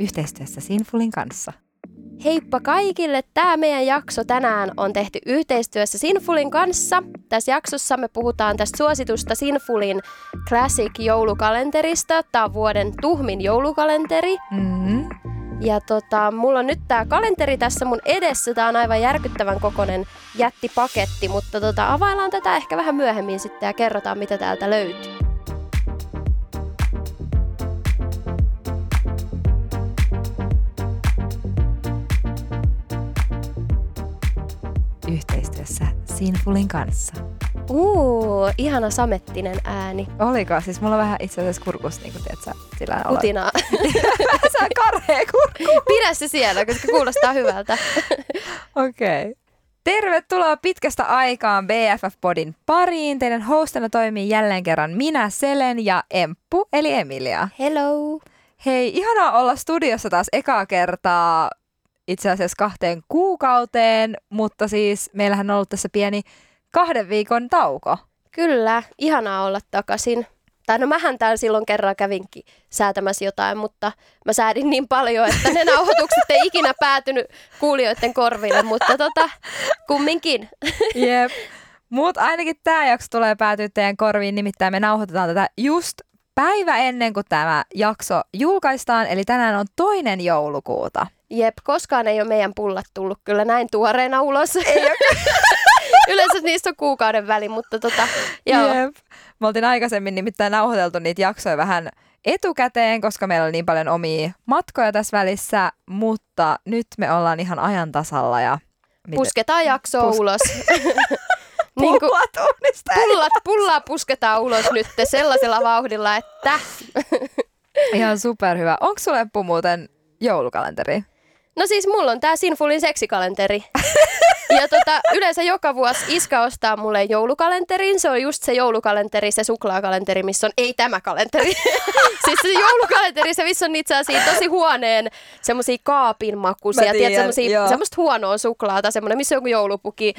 yhteistyössä Sinfulin kanssa. Heippa kaikille! Tämä meidän jakso tänään on tehty yhteistyössä Sinfulin kanssa. Tässä jaksossa me puhutaan tästä suositusta Sinfulin Classic joulukalenterista. Tämä on vuoden tuhmin joulukalenteri. Mm-hmm. Ja tota, mulla on nyt tää kalenteri tässä mun edessä. Tää on aivan järkyttävän kokonen jättipaketti, mutta tota, availlaan tätä ehkä vähän myöhemmin sitten ja kerrotaan mitä täältä löytyy. Sinfulin kanssa. Uu, ihana samettinen ääni. Oliko? Siis mulla on vähän itse asiassa kurkus, niin kuin tiedät, sä, sillä olla... Kutinaa. Sä karhea kurkku. Pidä se siellä, koska kuulostaa hyvältä. Okei. Okay. Tervetuloa pitkästä aikaan BFF-podin pariin. Teidän hostina toimii jälleen kerran minä, Selen ja Emppu, eli Emilia. Hello. Hei, ihanaa olla studiossa taas ekaa kertaa itse asiassa kahteen kuukauteen, mutta siis meillähän on ollut tässä pieni kahden viikon tauko. Kyllä, ihanaa olla takaisin. Tai no mähän täällä silloin kerran kävinkin säätämässä jotain, mutta mä säädin niin paljon, että ne nauhoitukset ei ikinä päätynyt kuulijoiden korville, mutta tota, kumminkin. Jep. Mutta ainakin tämä jakso tulee päätyä teidän korviin, nimittäin me nauhoitetaan tätä just päivä ennen kuin tämä jakso julkaistaan, eli tänään on toinen joulukuuta. Jep, koskaan ei ole meidän pullat tullut kyllä näin tuoreena ulos. Ei Yleensä niistä on kuukauden väli, mutta tota, joo. Jep. Me oltiin aikaisemmin nimittäin nauhoiteltu niitä jaksoja vähän etukäteen, koska meillä oli niin paljon omia matkoja tässä välissä, mutta nyt me ollaan ihan ajan tasalla ja... Miten? Pusketaan jaksoa Pus- ulos. niin kuin, pullat, pullaa pusketaan ulos nyt sellaisella vauhdilla, että... ihan superhyvä. Onko sulle muuten joulukalenteri? No siis mulla on tää Sinfulin seksikalenteri. Ja tota, yleensä joka vuosi iska ostaa mulle joulukalenterin. Se on just se joulukalenteri, se suklaakalenteri, missä on ei tämä kalenteri. siis se joulukalenteri, se missä on itse asiassa tosi huoneen semmosia kaapin makuisia. Tiedät, semmoista huonoa suklaata, semmoinen, missä on joku joulupuki,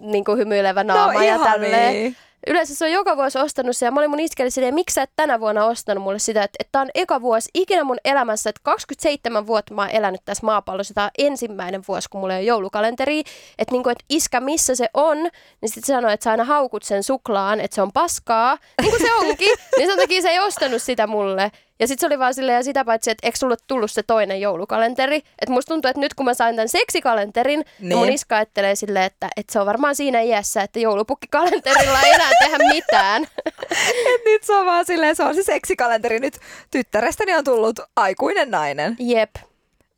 niin kuin hymyilevä naama no, ja tälleen. Niin yleensä se on joka vuosi ostanut se ja mä olin mun iskelle silleen, miksi sä et tänä vuonna ostanut mulle sitä, että, että tää on eka vuosi ikinä mun elämässä, että 27 vuotta mä oon elänyt tässä maapallossa, tää on ensimmäinen vuosi, kun mulla ei ole joulukalenteri, että niinku, että iskä missä se on, niin sitten sanoi, että sä aina haukut sen suklaan, että se on paskaa, niin kuin se onkin, niin sen takia se ei ostanut sitä mulle. Ja sitten se oli vaan silleen, ja sitä paitsi, että eikö sulle tullut se toinen joulukalenteri? Että musta tuntuu, että nyt kun mä sain tämän seksikalenterin, niin, niin mun iska ajattelee silleen, että, että se on varmaan siinä iässä, että joulupukkikalenterilla ei enää tehdä mitään. Et nyt se on vaan silleen, se on se seksikalenteri. Nyt tyttärestäni on tullut aikuinen nainen. Jep.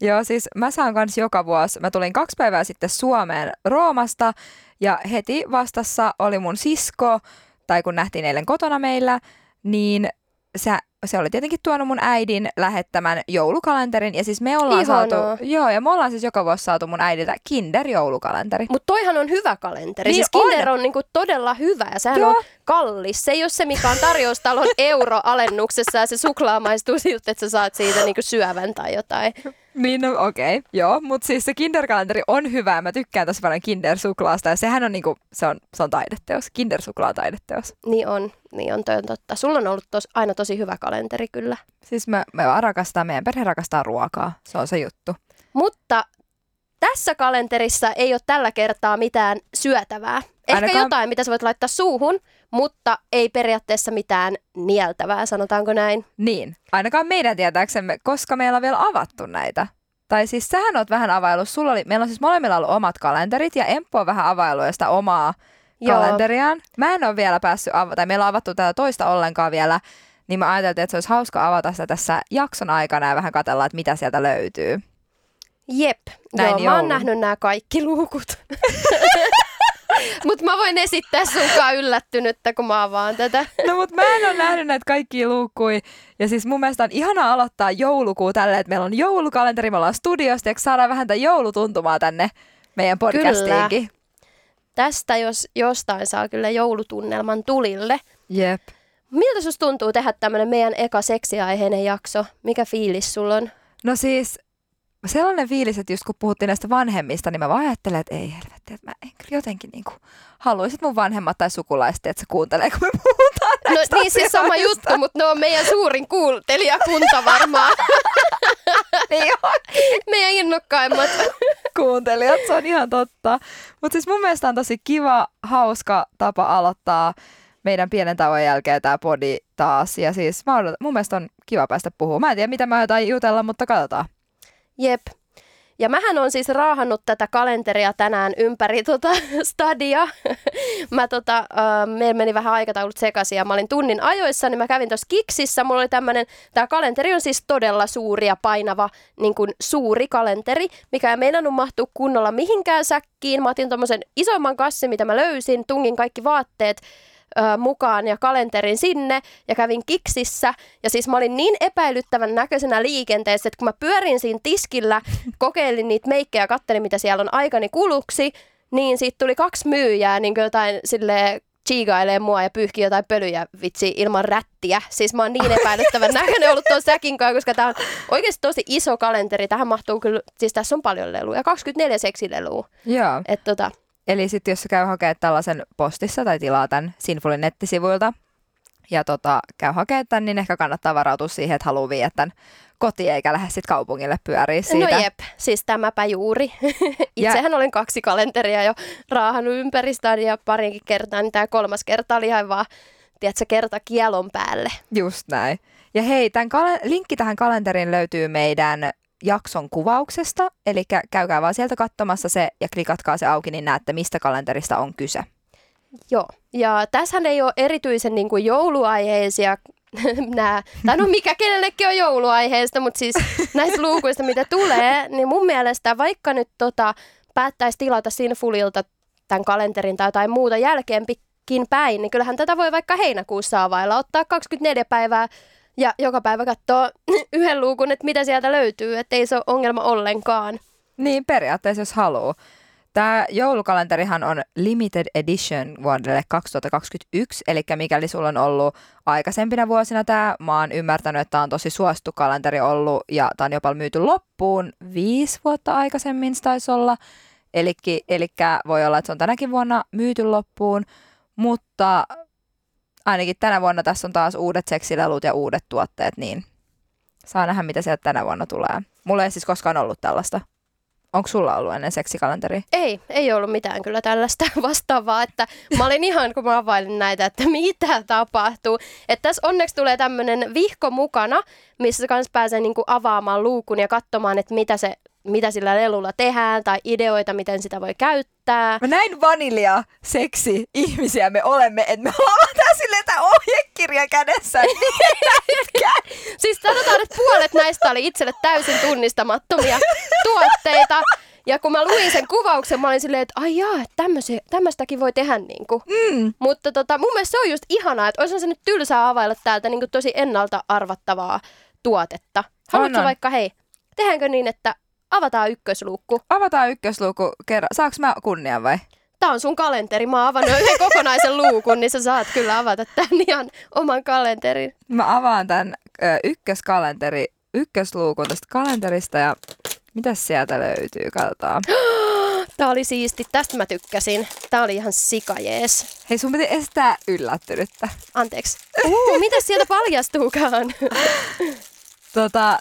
Joo, siis mä saan kanssa joka vuosi. Mä tulin kaksi päivää sitten Suomeen Roomasta ja heti vastassa oli mun sisko, tai kun nähtiin eilen kotona meillä, niin se se oli tietenkin tuonut mun äidin lähettämän joulukalenterin. Ja siis me ollaan Ihanaa. saatu, joo, ja me ollaan siis joka vuosi saatu mun äidiltä Kinder-joulukalenteri. Mutta toihan on hyvä kalenteri. Niin siis Kinder on, on niinku todella hyvä ja sehän joo. on kallis. Se ei ole se, mikä on tarjoustalon euroalennuksessa ja se suklaa maistuu siltä, että sä saat siitä niinku syövän tai jotain. Niin, no okei, okay. joo, mutta siis se Kinder-kalenteri on hyvä. Mä tykkään tosi paljon Kinder-suklaasta ja sehän on niinku, se on, se on taideteos, Kinder-suklaa taideteos. Niin on, niin on, toi on totta. Sulla on ollut tos, aina tosi hyvä kalenteri kyllä. Siis me, me vaan rakastaa, meidän perhe rakastaa ruokaa, se on se juttu. Mutta tässä kalenterissa ei ole tällä kertaa mitään syötävää. Ehkä Ainakaan... jotain, mitä sä voit laittaa suuhun, mutta ei periaatteessa mitään nieltävää, sanotaanko näin. Niin, ainakaan meidän tietääksemme, koska meillä on vielä avattu näitä. Tai siis sähän oot vähän availu, sulla oli, meillä on siis molemmilla ollut omat kalenterit ja Emppu on vähän availu sitä omaa Joo. kalenteriaan. Mä en ole vielä päässyt avata, tai meillä on avattu tätä toista ollenkaan vielä, niin mä ajattelin, että se olisi hauska avata sitä tässä jakson aikana ja vähän katella, että mitä sieltä löytyy. Jep, Näin joo, mä oon nähnyt nämä kaikki luukut. Mutta mä voin esittää sunkaan yllättynyttä, kun mä avaan tätä. No mut mä en ole nähnyt näitä kaikkia luukkui. Ja siis mun mielestä on ihana aloittaa joulukuu tälle, että meillä on joulukalenteri, me ollaan studiosta, ja saadaan vähän tätä joulutuntumaa tänne meidän podcastiinkin. Kyllä. Tästä jos jostain saa kyllä joulutunnelman tulille. Jep. Miltä susta tuntuu tehdä tämmönen meidän eka seksiaiheinen jakso? Mikä fiilis sulla on? No siis sellainen fiilis, että just kun puhuttiin näistä vanhemmista, niin mä vaan ajattelen, että ei helvetti, että mä en kyllä jotenkin niin kuin, haluaisit mun vanhemmat tai sukulaiset, että se kuuntelee, kun me puhutaan No niin, siis sama juttu, mutta ne on meidän suurin kuuntelijakunta varmaan. niin on. Meidän innokkaimmat. kuuntelijat, se on ihan totta. Mutta siis mun mielestä on tosi kiva, hauska tapa aloittaa meidän pienen tauon jälkeen tämä podi taas. Ja siis mä odot, mun mielestä on kiva päästä puhumaan. Mä en tiedä, mitä mä jotain jutella, mutta katsotaan. Jep. Ja mähän on siis raahannut tätä kalenteria tänään ympäri tota stadia. mä tota, äh, meillä meni vähän aikataulut sekaisin ja mä olin tunnin ajoissa, niin mä kävin tuossa Kiksissä. Mulla oli tämmönen, tämä kalenteri on siis todella suuri ja painava, niin kuin suuri kalenteri, mikä ei meinannut mahtua kunnolla mihinkään säkkiin. Mä otin tommosen isomman kassin, mitä mä löysin, tungin kaikki vaatteet ö, mukaan ja kalenterin sinne ja kävin kiksissä. Ja siis mä olin niin epäilyttävän näköisenä liikenteessä, että kun mä pyörin siinä tiskillä, kokeilin niitä meikkejä ja katselin, mitä siellä on aikani kuluksi, niin siitä tuli kaksi myyjää, niin kuin jotain sille chiigailee mua ja pyyhkii jotain pölyjä vitsi ilman rättiä. Siis mä oon niin epäilyttävän näköinen ollut tuon säkin kanssa, koska tää on oikeasti tosi iso kalenteri. Tähän mahtuu kyllä, siis tässä on paljon leluja, 24 seksilelua. Joo. Et tota, Eli sitten jos käy hakemaan tällaisen postissa tai tilaa tämän Sinfulin nettisivuilta ja tota, käy hakemaan tämän, niin ehkä kannattaa varautua siihen, että haluaa viedä tämän kotiin eikä lähde sitten kaupungille pyöriä siitä. No jep, siis tämäpä juuri. Itsehän olin kaksi kalenteria jo raahannut ympäristään ja parinkin kertaa, niin tämä kolmas kerta oli ihan vaan, tiedätkö, kerta kielon päälle. Just näin. Ja hei, tämän kal- linkki tähän kalenteriin löytyy meidän jakson kuvauksesta, eli käykää vaan sieltä katsomassa se ja klikatkaa se auki, niin näette, mistä kalenterista on kyse. Joo, ja tässähän ei ole erityisen niin kuin jouluaiheisia nämä, tai no mikä kenellekin on jouluaiheesta, mutta siis näistä luukuista, mitä tulee, niin mun mielestä vaikka nyt tota, päättäisi tilata Sinfulilta tämän kalenterin tai jotain muuta jälkeenpikin päin, niin kyllähän tätä voi vaikka heinäkuussa availla, ottaa 24 päivää ja joka päivä katsoa yhden luukun, että mitä sieltä löytyy, että ei se ole ongelma ollenkaan. Niin, periaatteessa jos haluaa. Tämä joulukalenterihan on limited edition vuodelle 2021, eli mikäli sulla on ollut aikaisempina vuosina tämä, mä oon ymmärtänyt, että tämä on tosi suosittu kalenteri ollut ja tämä on jopa myyty loppuun viisi vuotta aikaisemmin se taisi olla. Eli voi olla, että se on tänäkin vuonna myyty loppuun, mutta ainakin tänä vuonna tässä on taas uudet seksilelut ja uudet tuotteet, niin saa nähdä, mitä sieltä tänä vuonna tulee. Mulla ei siis koskaan ollut tällaista. Onko sulla ollut ennen seksikalenteri? Ei, ei ollut mitään kyllä tällaista vastaavaa, että mä olin ihan, kun mä availin näitä, että mitä tapahtuu. Että tässä onneksi tulee tämmöinen vihko mukana, missä kans pääsee niinku avaamaan luukun ja katsomaan, että mitä se mitä sillä lelulla tehdään tai ideoita, miten sitä voi käyttää. Mä näin vanilja seksi ihmisiä me olemme, että me ollaan silleen tämä ohjekirja kädessä. siis sanotaan, että puolet näistä oli itselle täysin tunnistamattomia tuotteita. Ja kun mä luin sen kuvauksen, mä olin silleen, että ai jaa, että tämmöistäkin voi tehdä. Niin kuin. Mm. Mutta tota, mun mielestä se on just ihanaa, että olisi se nyt tylsää availla täältä niin kuin tosi ennalta arvattavaa tuotetta. Haluatko vaikka, hei, tehdäänkö niin, että avataan ykkösluukku. Avataan ykkösluukku kerran. Saanko mä kunnian vai? Tämä on sun kalenteri. Mä oon avannut yhden kokonaisen luukun, niin sä saat kyllä avata tämän ihan oman kalenterin. Mä avaan tämän ö, ykköskalenteri, ykkösluukun tästä kalenterista ja mitä sieltä löytyy? Katsotaan. Tämä oli siisti. Tästä mä tykkäsin. Tämä oli ihan sikajees. Hei, sun piti estää yllättynyttä. Anteeksi. Uh, mitä sieltä paljastuukaan? tota,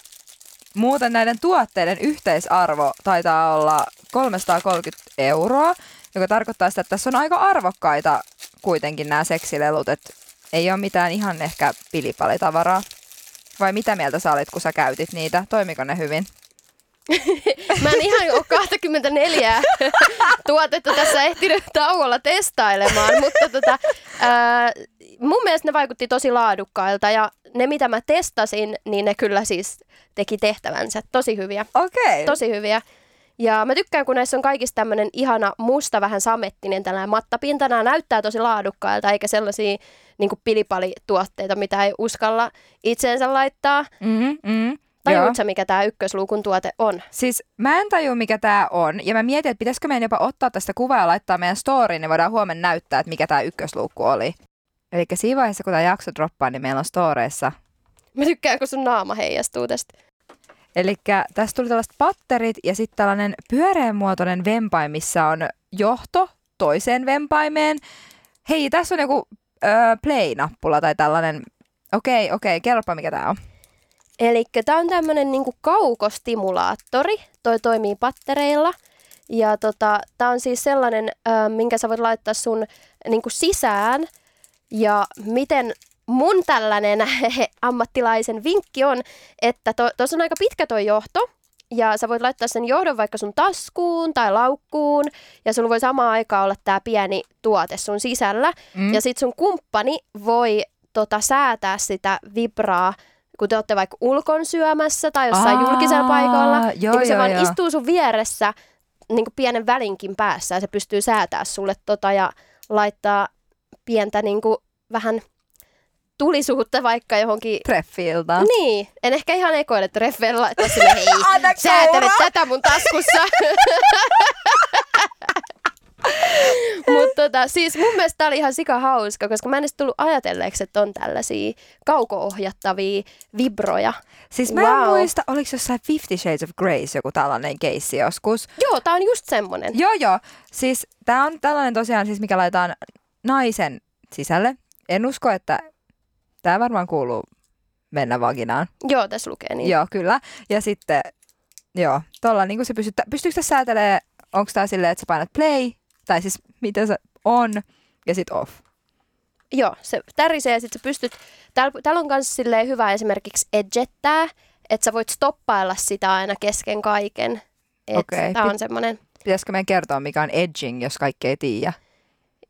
Muuten näiden tuotteiden yhteisarvo taitaa olla 330 euroa, joka tarkoittaa sitä, että tässä on aika arvokkaita kuitenkin nämä seksilelut, että ei ole mitään ihan ehkä pilipalitavaraa. Vai mitä mieltä sä olit, kun sä käytit niitä? Toimiko ne hyvin? Mä en ihan ole 24 tuotetta tässä ehtinyt tauolla testailemaan, mutta tota, ää, mun mielestä ne vaikutti tosi laadukkailta ja ne mitä mä testasin, niin ne kyllä siis teki tehtävänsä. Tosi hyviä. Okei. Okay. Tosi hyviä. Ja mä tykkään, kun näissä on kaikista tämmöinen ihana musta, vähän samettinen tällainen mattapinta. Nämä näyttää tosi laadukkailta, eikä sellaisia niin pilipalituotteita, mitä ei uskalla itseensä laittaa. Mm-hmm, mm-hmm. Tajuutko mikä tämä ykkösluukun tuote on? Siis mä en tajua, mikä tämä on. Ja mä mietin, että pitäisikö meidän jopa ottaa tästä kuvaa ja laittaa meidän storyin, niin voidaan huomenna näyttää, että mikä tämä ykkösluukku oli. Eli siinä vaiheessa, kun tämä jakso droppaa, niin meillä on storeissa. Mä tykkään, kun sun naama heijastuu tästä. Eli tässä tuli tällaiset patterit ja sitten tällainen pyöreänmuotoinen vempain, missä on johto toiseen vempaimeen. Hei, tässä on joku öö, play-nappula tai tällainen. Okei, okei, kerropa mikä tämä on. Eli tämä on tämmöinen niinku kaukostimulaattori. Toi toimii pattereilla. Ja tota, tämä on siis sellainen, ö, minkä sä voit laittaa sun niinku sisään. Ja miten mun tällainen ammattilaisen vinkki on, että tuossa to, on aika pitkä toi johto, ja sä voit laittaa sen johdon vaikka sun taskuun tai laukkuun, ja sulla voi samaan aikaan olla tämä pieni tuote sun sisällä. Mm. Ja sit sun kumppani voi tota, säätää sitä vibraa, kun te olette vaikka ulkon syömässä tai jossain Aa, julkisella paikalla. Joo, niin kun se vaan joo. istuu sun vieressä niin pienen välinkin päässä ja se pystyy säätää sulle tota ja laittaa pientä niin kuin, vähän tulisuutta vaikka johonkin... Treffiltä. Niin. En ehkä ihan ekoille treffeillä laittaa sille, hei, säätelet tätä mun taskussa. Mutta tota, siis mun mielestä tää oli ihan sika hauska, koska mä en edes tullut ajatelleeksi, että on tällaisia kauko-ohjattavia vibroja. Siis mä wow. en muista, oliko jossain Fifty Shades of Grey joku tällainen keissi joskus. Joo, tää on just semmonen. Joo, joo. Siis tää on tällainen tosiaan, siis mikä laitetaan naisen sisälle. En usko, että Tämä varmaan kuuluu mennä vaginaan. Joo, tässä lukee niin. Joo, kyllä. Ja sitten, joo, tuolla niin se pystyy, pystyykö tässä säätelee, onko tämä silleen, että sä painat play, tai siis miten se on, ja sitten off. Joo, se tärisee ja sitten sä pystyt, täällä, täällä on myös hyvä esimerkiksi edgettää, että sä voit stoppailla sitä aina kesken kaiken. Okei. Okay. Tämä on semmoinen. Pitäisikö meidän kertoa, mikä on edging, jos kaikki ei tiedä?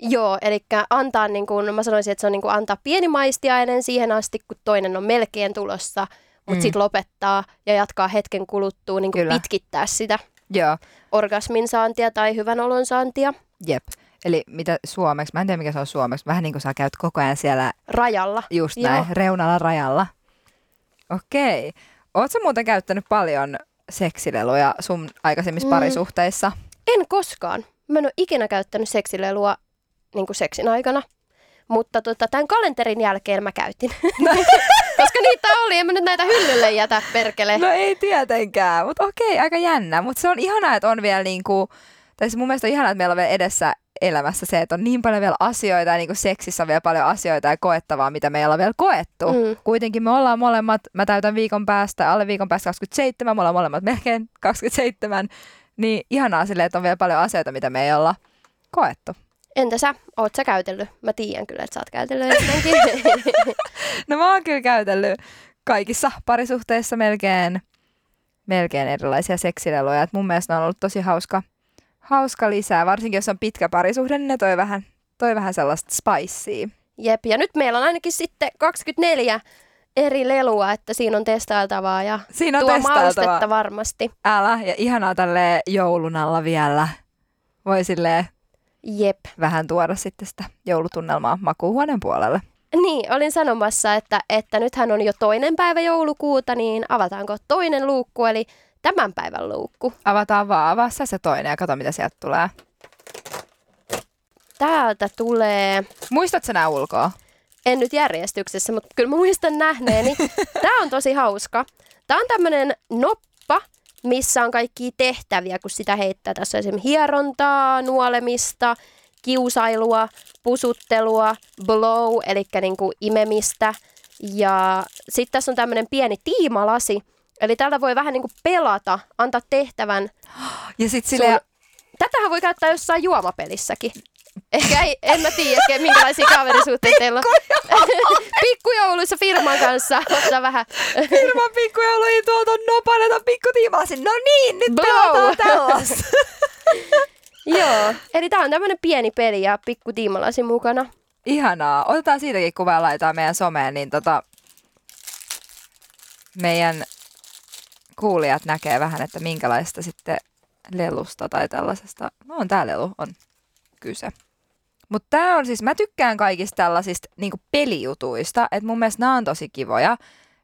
Joo, eli antaa, niin kuin, mä sanoisin, että se on niin kuin antaa pieni maistiainen siihen asti, kun toinen on melkein tulossa, mutta mm. sitten lopettaa ja jatkaa hetken kuluttua niin kuin pitkittää sitä Joo. orgasmin saantia tai hyvän olon saantia. Jep. Eli mitä suomeksi, mä en tiedä mikä se on suomeksi, vähän niin kuin sä käyt koko ajan siellä... Rajalla. Just näin, Joo. reunalla rajalla. Okei. Oletko muuten käyttänyt paljon seksileluja sun aikaisemmissa mm. parisuhteissa? En koskaan. Mä en ole ikinä käyttänyt seksilelua niin kuin seksin aikana. Mutta tota, tämän kalenterin jälkeen mä käytin. No. Koska niitä oli, en mä nyt näitä hyllylle jätä perkele. No ei tietenkään, mutta okei, aika jännä. Mutta se on ihanaa, että on vielä niinku, tai siis mun mielestä on ihanaa, että meillä on vielä edessä elämässä se, että on niin paljon vielä asioita ja niin kuin seksissä on vielä paljon asioita ja koettavaa, mitä meillä on vielä koettu. Mm. Kuitenkin me ollaan molemmat, mä täytän viikon päästä, alle viikon päästä 27, me ollaan molemmat melkein 27, niin ihanaa silleen, että on vielä paljon asioita, mitä me ei olla koettu. Entä sä? Oot sä käytellyt? Mä tiedän kyllä, että sä oot käytellyt jotenkin. no mä oon kyllä käytellyt kaikissa parisuhteissa melkein, melkein erilaisia seksileluja. Et mun mielestä ne on ollut tosi hauska, hauska lisää. Varsinkin jos on pitkä parisuhde, niin ne toi vähän, toi vähän sellaista spicea. Jep, ja nyt meillä on ainakin sitten 24 eri lelua, että siinä on testailtavaa ja siinä on tuo maustetta varmasti. Älä, ja ihanaa tälle joulun alla vielä. Voi silleen Jep. vähän tuoda sitten sitä joulutunnelmaa makuuhuoneen puolelle. Niin, olin sanomassa, että, että nythän on jo toinen päivä joulukuuta, niin avataanko toinen luukku, eli tämän päivän luukku. Avataan vaan, avaa se toinen ja kato mitä sieltä tulee. Täältä tulee... Muistatko nämä ulkoa? En nyt järjestyksessä, mutta kyllä mä muistan nähneeni. Tämä on tosi hauska. Tämä on tämmöinen noppa, missä on kaikki tehtäviä, kun sitä heittää. Tässä on esimerkiksi hierontaa, nuolemista, kiusailua, pusuttelua, blow, eli niin kuin imemistä. Ja sitten tässä on tämmöinen pieni tiimalasi, eli tällä voi vähän niin kuin pelata, antaa tehtävän. Ja sit sille... Sun... Tätähän voi käyttää jossain juomapelissäkin. Ehkä ei, en mä tiedä, minkälaisia kaverisuhteita teillä on. Pikkujouluissa firman kanssa ottaa vähän. Firman pikkujouluihin tuolta on nopaneta pikkutiimasin. No niin, nyt Blow. pelataan tällaista. Joo, eli tää on tämmönen pieni peli ja pikkutiimalasin mukana. Ihanaa. Otetaan siitäkin kuvaa ja laitetaan meidän someen, niin tota, meidän kuulijat näkee vähän, että minkälaista sitten lelusta tai tällaisesta, no on tää lelu, on kyse. Mutta tämä on siis, mä tykkään kaikista tällaisista niinku pelijutuista, että mun mielestä nämä on tosi kivoja.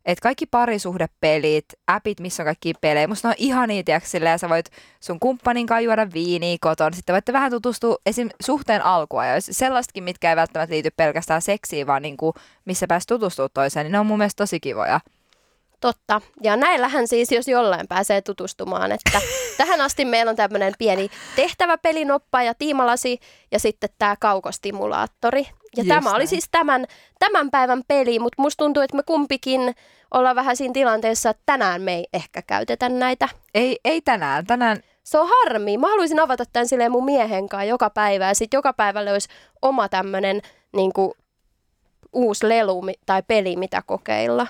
Että kaikki parisuhdepelit, appit, missä on kaikki pelejä, musta ne on ihania, tiiäks, silleen, sä voit sun kumppanin kanssa juoda viiniä koton. Sitten voitte vähän tutustua esim. suhteen alkua, ja sellaistakin, mitkä ei välttämättä liity pelkästään seksiin, vaan niinku, missä pääs tutustua toiseen, niin ne on mun mielestä tosi kivoja. Totta. Ja näillähän siis, jos jollain pääsee tutustumaan, että tähän asti meillä on tämmöinen pieni tehtäväpelinoppa ja tiimalasi ja sitten tämä kaukostimulaattori. Ja Just tämä oli näin. siis tämän, tämän päivän peli, mutta musta tuntuu, että me kumpikin ollaan vähän siinä tilanteessa, että tänään me ei ehkä käytetä näitä. Ei, ei tänään. Tänään Se on harmi. Mä haluaisin avata tämän silleen mun miehen kanssa joka päivä ja sitten joka päivällä olisi oma tämmöinen niin uusi lelu tai peli, mitä kokeilla.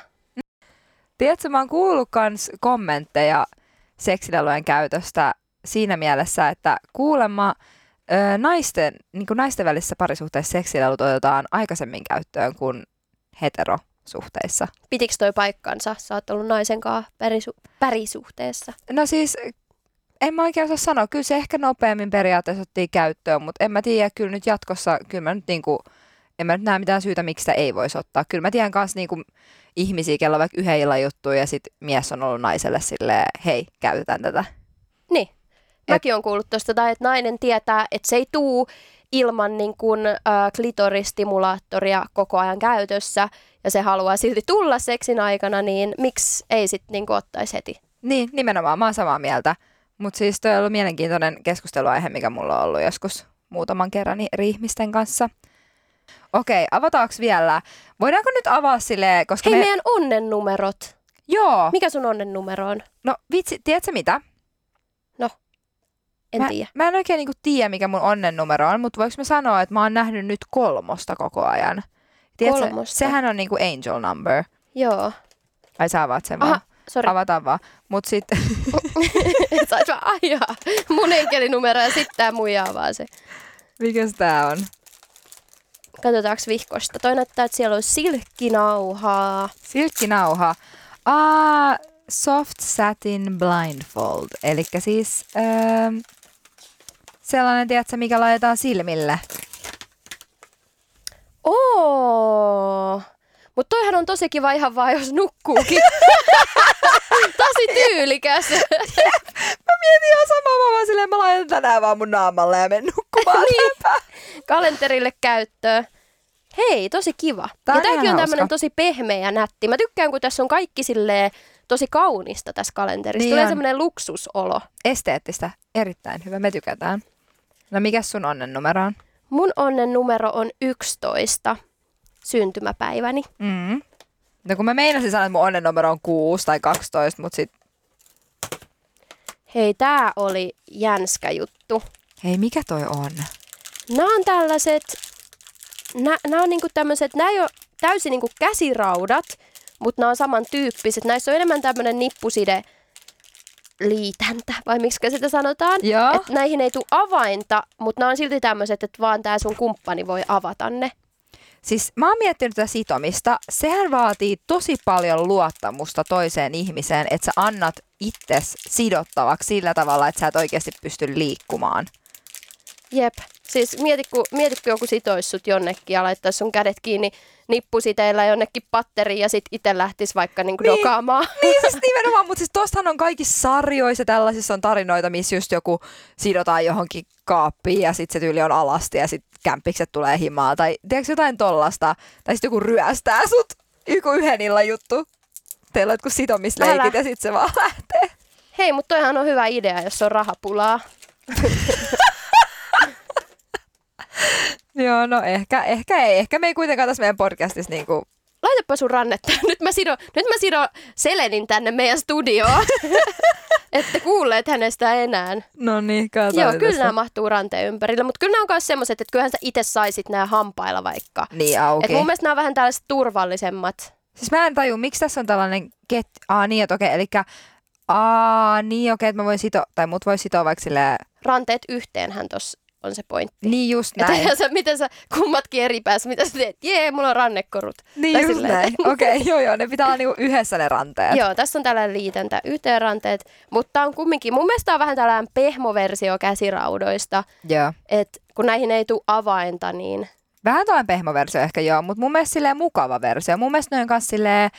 Tiedätkö, mä oon kuullut kans kommentteja seksilelujen käytöstä siinä mielessä, että kuulemma ö, naisten, niin naisten välissä parisuhteissa seksilelut otetaan aikaisemmin käyttöön kuin heterosuhteissa. Pitikö toi paikkansa? Sä oot ollut naisen kanssa pärisu- pärisuhteessa. No siis, en mä oikein osaa sanoa. Kyllä se ehkä nopeammin periaatteessa otettiin käyttöön, mutta en mä tiedä, kyllä nyt jatkossa, kyllä mä nyt niinku, en mä nyt näe mitään syytä, miksi sitä ei voisi ottaa. Kyllä mä tiedän myös niinku ihmisiä, kello vaikka yhden illan juttu ja sitten mies on ollut naiselle silleen, hei, käytetään tätä. Niin. Mäkin on kuullut tuosta, tai että nainen tietää, että se ei tuu ilman niin kuin, äh, klitoristimulaattoria koko ajan käytössä, ja se haluaa silti tulla seksin aikana, niin miksi ei sitten niin ottaisi heti? Niin, nimenomaan, mä oon samaa mieltä. Mutta siis toi on ollut mielenkiintoinen keskusteluaihe, mikä mulla on ollut joskus muutaman kerran eri ihmisten kanssa. Okei, avataanko vielä? Voidaanko nyt avaa silleen, koska Hei, me... meidän onnennumerot. Joo, Mikä sun onnennumero on? no vitsi, tiedätkö mitä? En mä, tiedä. Mä en oikein niinku tiedä, mikä mun onnennumero on, mutta voiko mä sanoa, että mä oon nähnyt nyt kolmosta koko ajan. Tiedätkö, Kolmosta? sehän on niinku angel number. Joo. Ai sä avaat sen Aha, vaan. sori. Avataan vaan. Mut sit, Sait vaan ajaa. Mun enkelinumero ja sitten tää muija avaa se. mikäs tää on? Katsotaanko vihkosta. Toi näyttää, että siellä on silkkinauhaa. Silkkinauha. Ah, soft satin blindfold. Eli siis öö, sellainen, tiedätkö, mikä laitetaan silmille. Oo. Mutta toihan on tosi kiva ihan vaan, jos nukkuukin. tosi tyylikäs. Mä mietin ihan samaa, mä vaan silleen, mä laitan tänään vaan mun naamalle ja menen nukkumaan. niin. Kalenterille käyttöön. Hei, tosi kiva. Tää ja tämäkin on tämmönen hauska. tosi pehmeä ja nätti. Mä tykkään, kun tässä on kaikki silleen tosi kaunista tässä kalenterissa. Niin Tulee semmoinen luksusolo. Esteettistä. Erittäin hyvä. Me tykätään. No mikä sun onnen numero on? Mun onnen numero on 11. Syntymäpäiväni. Mm. No kun mä meinasin sanoa, että mun onnen numero on 6 tai 12, mutta sit, Hei, tää oli jänskä juttu. hei mikä toi on? Nämä on tällaiset, nämä on niinku tämmöiset, nämä ei ole täysin niinku käsiraudat, mutta nämä on samantyyppiset. Näissä on enemmän tämmöinen nippuside liitäntä, vai miksi sitä sanotaan? Joo. Et näihin ei tule avainta, mutta nämä on silti tämmöiset, että vaan tämä sun kumppani voi avata ne. Siis mä oon miettinyt tätä sitomista. Sehän vaatii tosi paljon luottamusta toiseen ihmiseen, että sä annat itses sidottavaksi sillä tavalla, että sä et oikeasti pysty liikkumaan. Jep. Siis mieti, kun, mieti, kun joku sitoisi sut jonnekin ja laittaisi sun kädet kiinni nippusiteillä jonnekin patteriin ja sit itse lähtisi vaikka niinku Niin. dokaamaan. Niin siis nimenomaan, mutta siis tostahan on kaikissa sarjoissa tällaisissa on tarinoita, missä just joku sidotaan johonkin kaappiin ja sitten se tyyli on alasti ja sitten kämppikset tulee himaa. Tai tiedätkö jotain tollasta? Tai sitten joku ryöstää sut. Joku yhden illan juttu. Teillä on jotkut sitomisleikit Älä. ja sitten se vaan lähtee. Hei, mutta toihan on hyvä idea, jos on rahapulaa. Joo, no ehkä, ehkä ei. Ehkä me ei kuitenkaan tässä meidän podcastissa niinku... Laitapa sun rannetta. Nyt mä sidon, nyt mä sidon Selenin tänne meidän studioon. Ette kuulleet hänestä enää. No niin, katsotaan. Joo, kyllä tästä. nämä mahtuu ranteen ympärille, mutta kyllä nämä on myös semmoiset, että kyllähän sä itse saisit nämä hampailla vaikka. Niin auki. Et mun mielestä nämä on vähän tällaiset turvallisemmat. Siis mä en taju, miksi tässä on tällainen ket... Aa niin, että okei, eli... Aa niin, okei, että mä voin sitoa, tai mut voi sitoa vaikka silleen... Ranteet yhteenhän tossa on se pointti. Niin just Että näin. sä, miten sä kummatkin eri päässä, mitä sä teet? Jee, mulla on rannekorut. Niin Tai just silleen, näin. Okei, okay, joo joo, ne pitää olla niinku yhdessä ne ranteet. Joo, tässä on tällainen liitäntä yhteen ranteet, mutta on kumminkin, mun mielestä on vähän tällainen pehmoversio käsiraudoista, joo. että kun näihin ei tule avainta, niin Vähän tällainen pehmoversio ehkä joo, mutta mun mielestä silleen mukava versio. Mun mielestä noin kanssa silleen,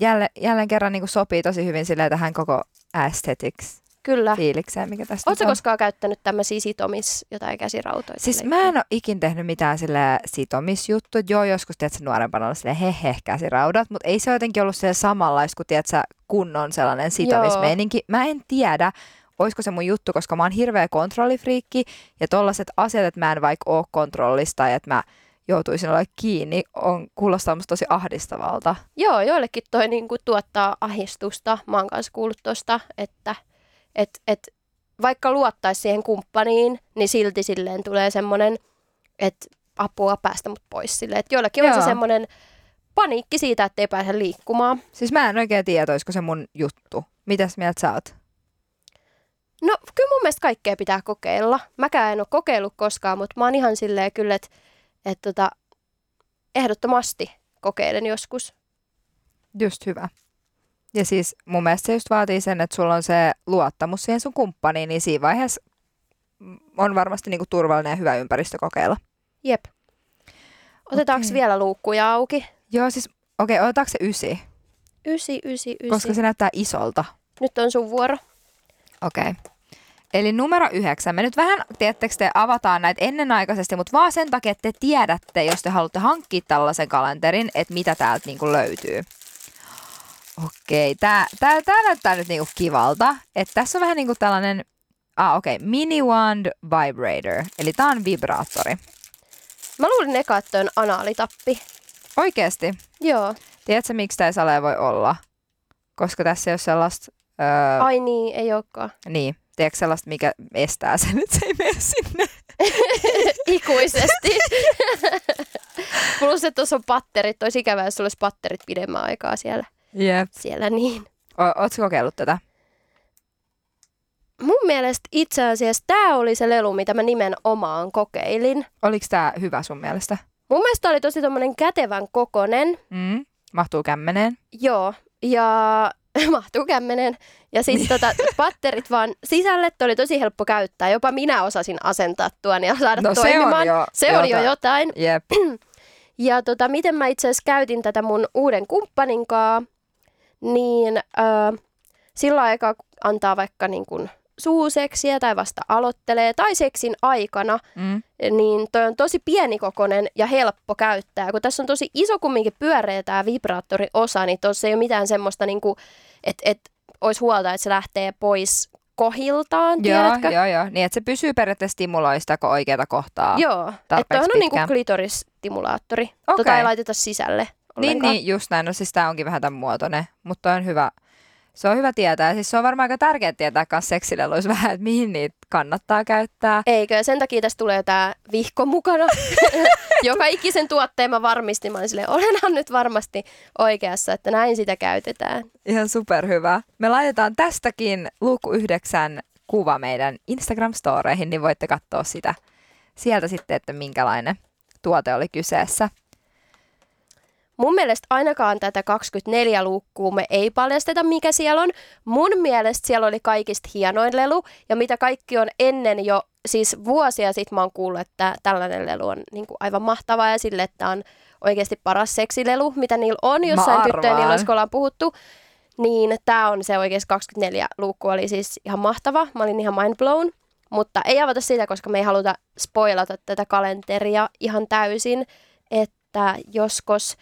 jälleen, jälleen kerran niinku sopii tosi hyvin silleen tähän koko aesthetics Kyllä. fiilikseen, mikä tästä Oletko on. koskaan käyttänyt tämmöisiä sitomis jotain käsirautoja? Siis silleen? mä en ole ikin tehnyt mitään sille sitomisjuttu. Joo, joskus tiedät, nuorempana oli silleen he he käsiraudat, mutta ei se jotenkin ollut se samanlaista kuin tiedät, sä, kunnon sellainen sitomismeininki. Mä en tiedä, olisiko se mun juttu, koska mä oon hirveä kontrollifriikki ja tollaset asiat, että mä en vaikka oo kontrollista ja että mä joutuisin olla kiinni, on, kuulostaa musta tosi ahdistavalta. Joo, joillekin toi niinku tuottaa ahdistusta. Mä oon kanssa kuullut tosta, että et, et, vaikka luottaisi siihen kumppaniin, niin silti silleen tulee semmoinen, että apua päästä mut pois silleen. Et joillekin on se Joo. semmoinen paniikki siitä, että ei pääse liikkumaan. Siis mä en oikein tiedä, olisiko se mun juttu. Mitäs mieltä sä oot? No kyllä mun mielestä kaikkea pitää kokeilla. Mäkään en ole kokeillut koskaan, mutta mä oon ihan silleen kyllä, että et tota, ehdottomasti kokeilen joskus. Just hyvä. Ja siis mun mielestä se just vaatii sen, että sulla on se luottamus siihen sun kumppaniin, niin siinä vaiheessa on varmasti niinku turvallinen ja hyvä ympäristö kokeilla. Jep. Otetaanko Okei. vielä luukkuja auki? Joo, siis okei, okay, otetaanko se ysi? Ysi, ysi, ysi. Koska se näyttää isolta. Nyt on sun vuoro. Okei. Okay. Eli numero yhdeksän. Me nyt vähän, tiedättekö te, avataan näitä ennenaikaisesti, mutta vaan sen takia, että te tiedätte, jos te haluatte hankkia tällaisen kalenterin, että mitä täältä niinku löytyy. Okei, tää, tää, tää näyttää nyt niinku kivalta. Että tässä on vähän niinku tällainen, ah okei, okay, mini wand vibrator. Eli tää on vibraattori. Mä luulin eka, että on anaalitappi. Oikeesti. Joo. Tiedätkö, miksi tämä salee voi olla? Koska tässä ei ole sellaista, öö, Ai niin, ei olekaan. niin, tiedätkö sellaista, mikä estää sen, että se ei mene sinne. Ikuisesti. Plus, että tuossa on patterit. Olisi ikävää, jos olisi patterit pidemmän aikaa siellä. Jep. siellä niin. O- Ootko kokeillut tätä? Mun mielestä itse asiassa tämä oli se lelu, mitä mä nimenomaan kokeilin. Oliko tämä hyvä sun mielestä? Mun mielestä tää oli tosi tommonen kätevän kokonen. Mm. Mahtuu kämmeneen? Joo. Ja mahtuu kämmenen. Ja sitten tota, patterit vaan sisälle, toi oli tosi helppo käyttää. Jopa minä osasin asentaa tuon ja saada No se toimimaan. on jo se on jo jota- jotain. Jep. Ja tota, miten mä itse asiassa käytin tätä mun uuden kumppaninkaa, niin äh, sillä aikaa antaa vaikka niin kun suuseksiä tai vasta aloittelee tai seksin aikana, Mm. niin toi on tosi pienikokoinen ja helppo käyttää. Kun tässä on tosi iso kumminkin pyöreä tämä vibraattoriosa, niin tuossa ei ole mitään semmoista, niin että et, olisi huolta, että se lähtee pois kohiltaan, Joo, tiedätkö? joo, joo. Niin, että se pysyy periaatteessa stimuloista oikeata kohtaa. Joo, että on niinku pitkään. klitorisstimulaattori. Okei. Tota ei laiteta sisälle Niin, ollenkaan. niin, just näin. No siis tää onkin vähän tämän muotoinen, mutta on hyvä. Se on hyvä tietää. Siis se on varmaan aika tärkeää tietää myös seksileluissa vähän, että mihin niitä kannattaa käyttää. Eikö? Ja sen takia tästä tulee tämä vihko mukana. Joka ikisen tuotteen mä varmistin. Mä silleen, olenhan nyt varmasti oikeassa, että näin sitä käytetään. Ihan superhyvä. Me laitetaan tästäkin luku yhdeksän kuva meidän Instagram-storeihin, niin voitte katsoa sitä sieltä sitten, että minkälainen tuote oli kyseessä. Mun mielestä ainakaan tätä 24 luukkuu me ei paljasteta, mikä siellä on. Mun mielestä siellä oli kaikista hienoin lelu, ja mitä kaikki on ennen jo, siis vuosia sitten mä oon kuullut, että tällainen lelu on niin kuin aivan mahtavaa, ja sille, että on oikeasti paras seksilelu, mitä niillä on, jossain tyttöjen illoissa ollaan puhuttu. Niin tämä on se oikeasti 24 luukku, oli siis ihan mahtava. Mä olin ihan mind blown. Mutta ei avata sitä, koska me ei haluta spoilata tätä kalenteria ihan täysin, että joskos,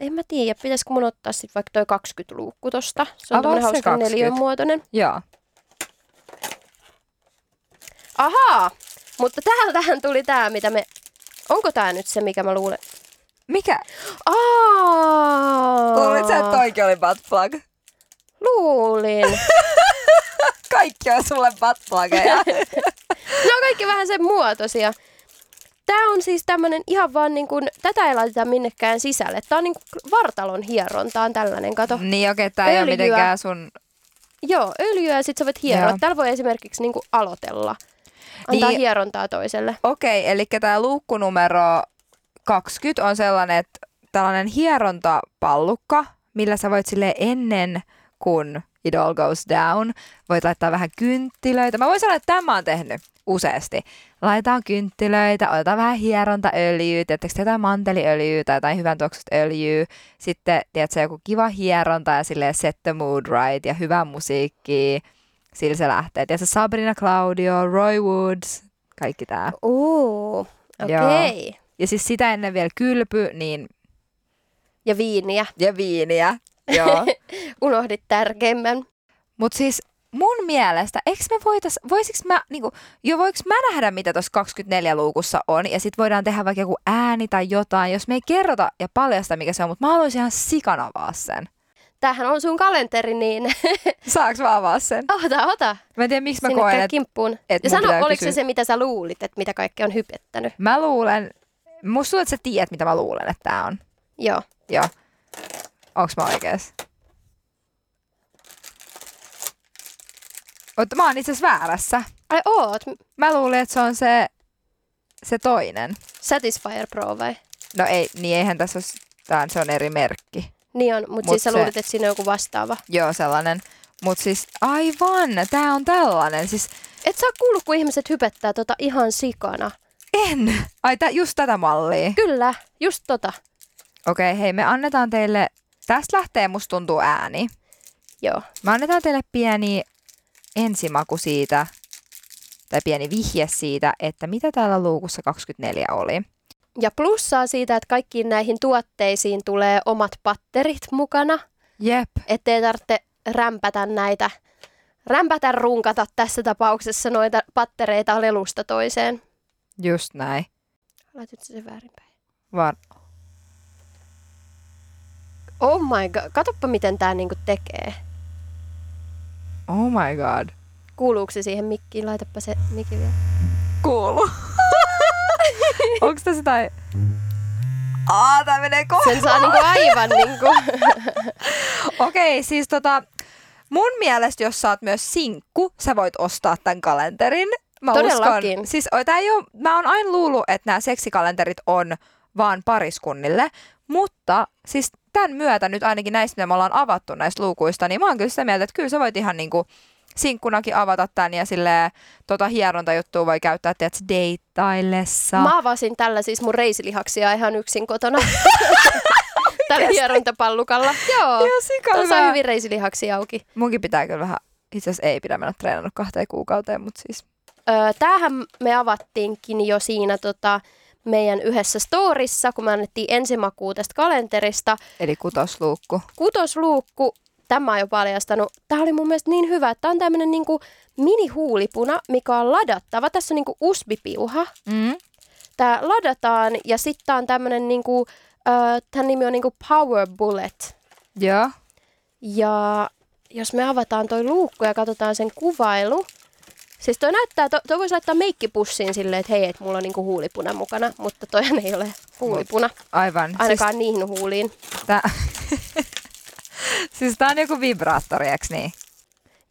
en mä tiedä, pitäisikö mun ottaa sitten vaikka toi 20 luukku tosta. Se on Avaa tämmönen hauska 20. neliön muotoinen. Joo. Ahaa, mutta täältähän tuli tää, mitä me... Onko tää nyt se, mikä mä luulen? Mikä? Aa! Luulit sä, että toikin oli butt plug? Luulin. Kaikki on sulle butt plugeja. On kaikki vähän sen muotoisia. Tämä on siis tämmönen ihan vaan niin kuin, tätä ei laiteta minnekään sisälle. Tämä on niin kuin vartalon hierontaan tällainen, kato. niin okei, okay, tää ei ole mitenkään sun... Joo, öljyä ja sit sä voit hieroa. Joo. Täällä voi esimerkiksi niin kuin aloitella. Antaa Niin- hierontaa toiselle. Okei, okay, eli tämä luukku numero 20 on sellainen, että tällainen hierontapallukka, millä sä voit sille ennen kuin it all goes down, voit laittaa vähän kynttilöitä. Mä voin sanoa, että tämä on tehnyt useasti. Laitetaan kynttilöitä, otetaan vähän hierontaöljyä, tiedättekö te jotain manteliöljyä tai jotain hyvän tuoksusta öljyä. Sitten, tiedätkö, joku kiva hieronta ja silleen set the mood right ja hyvää musiikkia. sillä se lähtee. Tiedätkö, Sabrina Claudio, Roy Woods, kaikki tää. Uu, okei. Okay. Ja siis sitä ennen vielä kylpy, niin Ja viiniä. ja viiniä. Joo. Unohdit tärkeimmän. Mutta siis mun mielestä, eikö me voitais, voisiks mä, niinku, jo voiks mä nähdä, mitä tuossa 24 luukussa on, ja sit voidaan tehdä vaikka joku ääni tai jotain, jos me ei kerrota ja paljasta, mikä se on, mutta mä haluaisin ihan sikana avaa sen. Tämähän on sun kalenteri, niin Saaks mä avaa sen? ota, ota. Mä en tiedä, miksi mä Sinne koen, että kimppuun. et ja sano, oliko kysyä- se se, mitä sä luulit, että mitä kaikkea on hypettänyt? mä luulen, musta tuntuu, että sä tiedät, mitä mä luulen, että tää on. Joo. Joo. Onks mä oikees? Mutta mä oon itse asiassa väärässä. Ai oot. Mä luulin, että se on se, se toinen. Satisfyer Pro vai? No ei, niin eihän tässä ole, tää on, se on eri merkki. Niin on, mutta Mut siis sä se- luulit, että siinä on joku vastaava. Joo, sellainen. Mutta siis aivan, tää on tällainen. Siis Et sä kuullut, kun ihmiset hypettää tota ihan sikana. en. Ai tä, just tätä mallia. Kyllä, just tota. Okei, hei me annetaan teille, tästä lähtee musta tuntuu ääni. Joo. Me annetaan teille pieni ensimaku siitä, tai pieni vihje siitä, että mitä täällä luukussa 24 oli. Ja plussaa siitä, että kaikkiin näihin tuotteisiin tulee omat patterit mukana, Jep. ettei tarvitse rämpätä näitä, rämpätä runkata tässä tapauksessa noita pattereita lelusta toiseen. Just näin. Laitit se väärinpäin. Vaan, Oh my god, katoppa miten tää niinku tekee. oh my god. Kuuluuko se siihen mikkiin? Laitapa se mikki vielä. Kuulu. Onks tässä jotain... Aa, tää menee kohta. Sen saa niinku aivan niinku. Okei, siis tota, mun mielestä jos sä oot myös sinkku, sä voit ostaa tämän kalenterin. Mä Todellakin. Uskon, siis tää ei oo, mä oon aina luullut, että nämä seksikalenterit on vaan pariskunnille, mutta siis tämän myötä nyt ainakin näistä, mitä me ollaan avattu näistä luukuista, niin mä oon kyllä sitä mieltä, että kyllä sä voit ihan niinku sinkkunakin avata tän ja silleen tota hierontajuttua voi käyttää, tiedätkö, deittaillessa. Mä avasin tällä siis mun reisilihaksia ihan yksin kotona. Tällä hierontapallukalla. Joo. Tuossa on hyvin reisilihaksia auki. Munkin pitää kyllä vähän, itse asiassa ei pidä mennä treenannut kahteen kuukauteen, mutta siis Öö, tämähän me avattiinkin jo siinä tota, meidän yhdessä storissa, kun me annettiin ensimakuu tästä kalenterista. Eli kutosluukku. Kutosluukku, tämä on jo paljastanut. Tämä oli mun mielestä niin hyvä, että tämä on tämmöinen niinku mini-huulipuna, mikä on ladattava. Tässä on niinku USB-piuha. Mm. Tämä ladataan ja sitten tämä on tämmöinen, niinku, öö, tämän nimi on niinku Power Bullet. Joo. Ja jos me avataan toi luukku ja katsotaan sen kuvailu, siis toi näyttää, to, toi voisi laittaa meikkipussiin silleen, että hei, että mulla on niinku huulipuna mukana, mutta toihan ei ole huulipuna, Aivan. ainakaan niihin huuliin. Siis tää, siis tää on joku vibraattori, eks niin?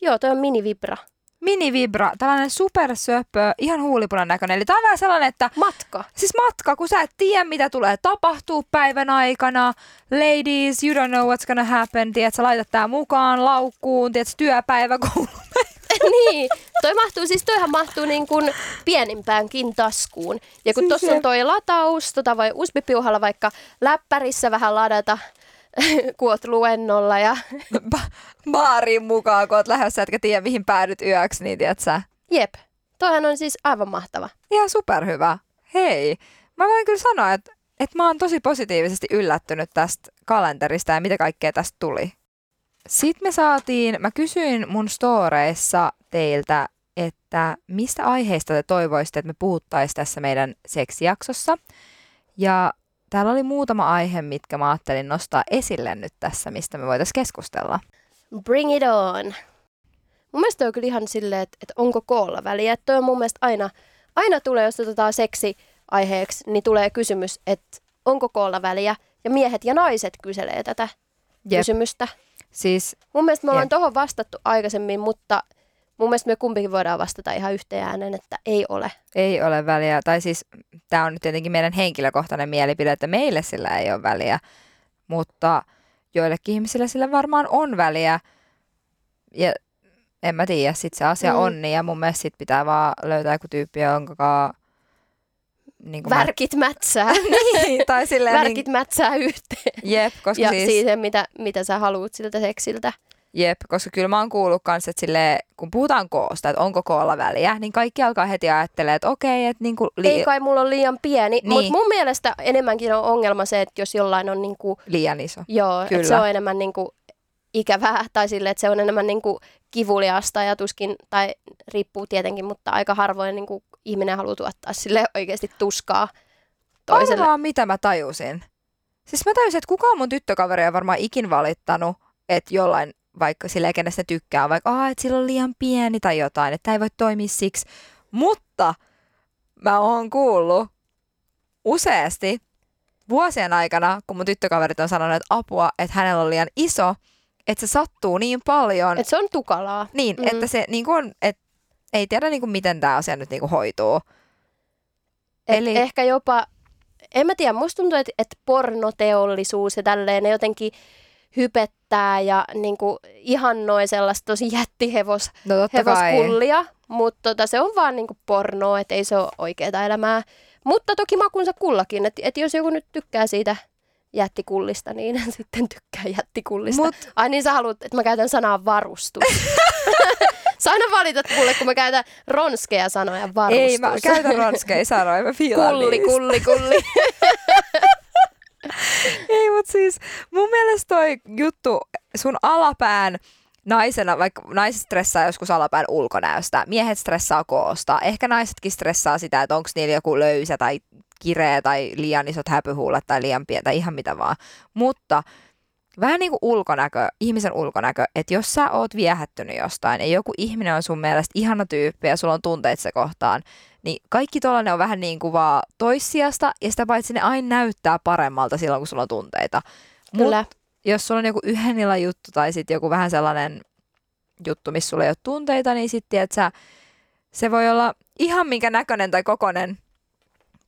Joo, toi on minivibra. Minivibra, tällainen supersöpö, ihan huulipunan näköinen. Eli tää on vähän sellainen, että Matka. siis matka, kun sä et tiedä, mitä tulee tapahtuu päivän aikana. Ladies, you don't know what's gonna happen. Tiedät, sä laitat tää mukaan laukkuun, tiedät, työpäivä, koulu. niin, toi mahtuu, siis toihan mahtuu niin kuin pienimpäänkin taskuun. Ja kun Siis tuossa on toi lataus, tota voi USB-piuhalla vaikka läppärissä vähän ladata, kun oot luennolla ja Ba- baariin mukaan, kun oot lähdössä, etkä tiedä, mihin päädyt yöksi, niin tiedät sä. jep. Toihan on siis aivan mahtava. Ihan superhyvä. Hei, mä voin kyllä sanoa, että, että mä oon tosi positiivisesti yllättynyt tästä kalenterista ja mitä kaikkea tästä tuli. Sitten me saatiin, mä kysyin mun storeissa teiltä, että mistä aiheista te toivoisitte, että me puhuttaisiin tässä meidän seksijaksossa. Ja täällä oli muutama aihe, mitkä mä ajattelin nostaa esille nyt tässä, mistä me voitaisiin keskustella. Bring it on. Mun mielestä on kyllä ihan silleen, että, että onko koolla väliä. Että toi on mun mielestä aina, aina tulee, jos otetaan seksi aiheeksi, niin tulee kysymys, että onko koolla väliä. Ja miehet ja naiset kyselee tätä Jep. kysymystä. Siis Mun mielestä me ollaan tuohon vastattu aikaisemmin, mutta mun mielestä me kumpikin voidaan vastata ihan yhteen ääneen, että ei ole. Ei ole väliä, tai siis tämä on nyt tietenkin meidän henkilökohtainen mielipide, että meille sillä ei ole väliä, mutta joillekin ihmisille sillä varmaan on väliä. Ja en mä tiedä, sit se asia Mm. on niin, ja mun mielestä sit pitää vaan löytää joku tyyppi, jonka niin kuin Värkit mätsää. niin, tai silleen Värkit niin, mätsää yhteen. jep, koska Ja siis, siitä, mitä, mitä sä haluut siltä seksiltä. Jep, koska kyllä mä oon kuullut kanssa, että silleen, kun puhutaan koosta, että onko koolla väliä, niin kaikki alkaa heti ajattelemaan, että okei, että niinku li- Ei kai mulla ole liian pieni, niin. Niin. mutta mun mielestä enemmänkin on ongelma se, että jos jollain on niinku, liian iso. joo, että Kyllä. se on enemmän niinku ikävää tai sille, että se on enemmän niinku kivuliasta ja tuskin, tai riippuu tietenkin, mutta aika harvoin niinku ihminen haluaa tuottaa sille oikeasti tuskaa toiselle. Arvaa, mitä mä tajusin. Siis mä tajusin, että kukaan mun tyttökaveri on varmaan ikin valittanut, että jollain vaikka silleen, kenestä ne tykkää, vaikka Aa, että sillä on liian pieni tai jotain, että tää ei voi toimia siksi. Mutta mä oon kuullut useasti vuosien aikana, kun mun tyttökaverit on sanonut, että apua, että hänellä on liian iso, että se sattuu niin paljon. Et se on tukalaa. niin, mm. että se niin on, että ei tiedä niin kuin, miten tämä asia nyt niin kuin hoituu. Et Eli- Ehkä jopa, en mä tiedä, musta tuntuu, että, että pornoteollisuus ja tälleen, ne jotenkin hypettää ja niin kuin ihannoi sellaista tosi jättihevos No hevoskullia, mutta tota, se on vaan niin kuin pornoa, että ei se ole oikeaa elämää. Mutta toki makunsa kullakin, että et jos joku nyt tykkää siitä jättikullista, niin sitten tykkää jättikullista. Mut Ai niin sä haluat, että mä käytän sanaa varustus. sä aina valitat mulle, kun mä käytän ronskeja sanoja varustus. ei, mä käytän ronskeja sanoja, mä fiilaan kulli, niistä. kulli, kulli. Ei, mutta siis mun mielestä toi juttu sun alapään naisena, vaikka naiset stressaa joskus alapään ulkonäöstä, miehet stressaa koosta, ehkä naisetkin stressaa sitä, että onko niillä joku löysä tai kireä tai liian isot häpyhuulet tai liian pientä tai ihan mitä vaan. Mutta vähän niin kuin ulkonäkö, ihmisen ulkonäkö, että jos sä oot viehättynyt jostain ja joku ihminen on sun mielestä ihana tyyppi ja sulla on tunteet se kohtaan, niin kaikki tollanen on vähän niin kuin vaan toissijasta ja sitä paitsi ne aina näyttää paremmalta silloin, kun sulla on tunteita. Mut Kyllä. jos sulla on joku yhden illan juttu tai sitten joku vähän sellainen juttu, missä sulla ei ole tunteita, niin sitten sä, se voi olla ihan minkä näköinen tai kokonen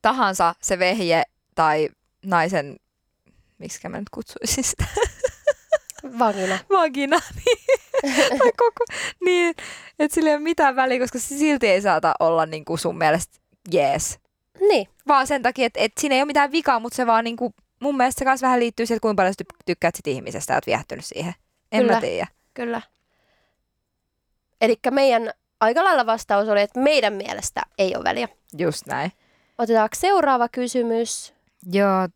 tahansa se vehje tai naisen, miksi mä nyt kutsuisin sitä, Vagina. vagina, niin, tai koko, niin, että sillä ei ole mitään väliä, koska se silti ei saata olla niin kuin sun mielestä jees. Niin, Vaan sen takia, että, että siinä ei ole mitään vikaa, mutta se vaan niin kuin, mun mielestä se kanssa vähän liittyy siihen, että kuinka paljon ty- tykkäät sit ihmisestä ja oot viehtynyt siihen. En Kyllä. mä tiedä. kyllä. Eli meidän aika lailla vastaus oli, että meidän mielestä ei ole väliä. Just näin. Otetaanko seuraava kysymys? Joo,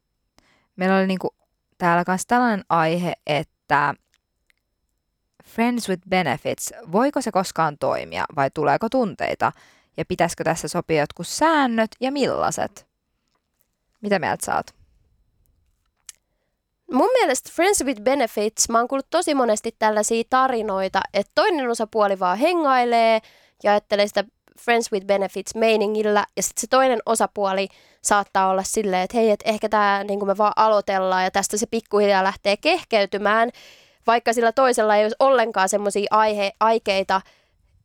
meillä oli niinku täällä kanssa tällainen aihe, että Friends with Benefits, voiko se koskaan toimia vai tuleeko tunteita? Ja pitäisikö tässä sopia jotkut säännöt ja millaiset? Mitä mieltä oot? Mun mielestä Friends with Benefits, mä oon kuullut tosi monesti tällaisia tarinoita, että toinen osapuoli vaan hengailee ja ajattelee sitä Friends with Benefits meiningillä ja sitten se toinen osapuoli saattaa olla silleen, että hei, että ehkä tämä niin me vaan aloitellaan ja tästä se pikkuhiljaa lähtee kehkeytymään, vaikka sillä toisella ei olisi ollenkaan semmoisia aihe, aikeita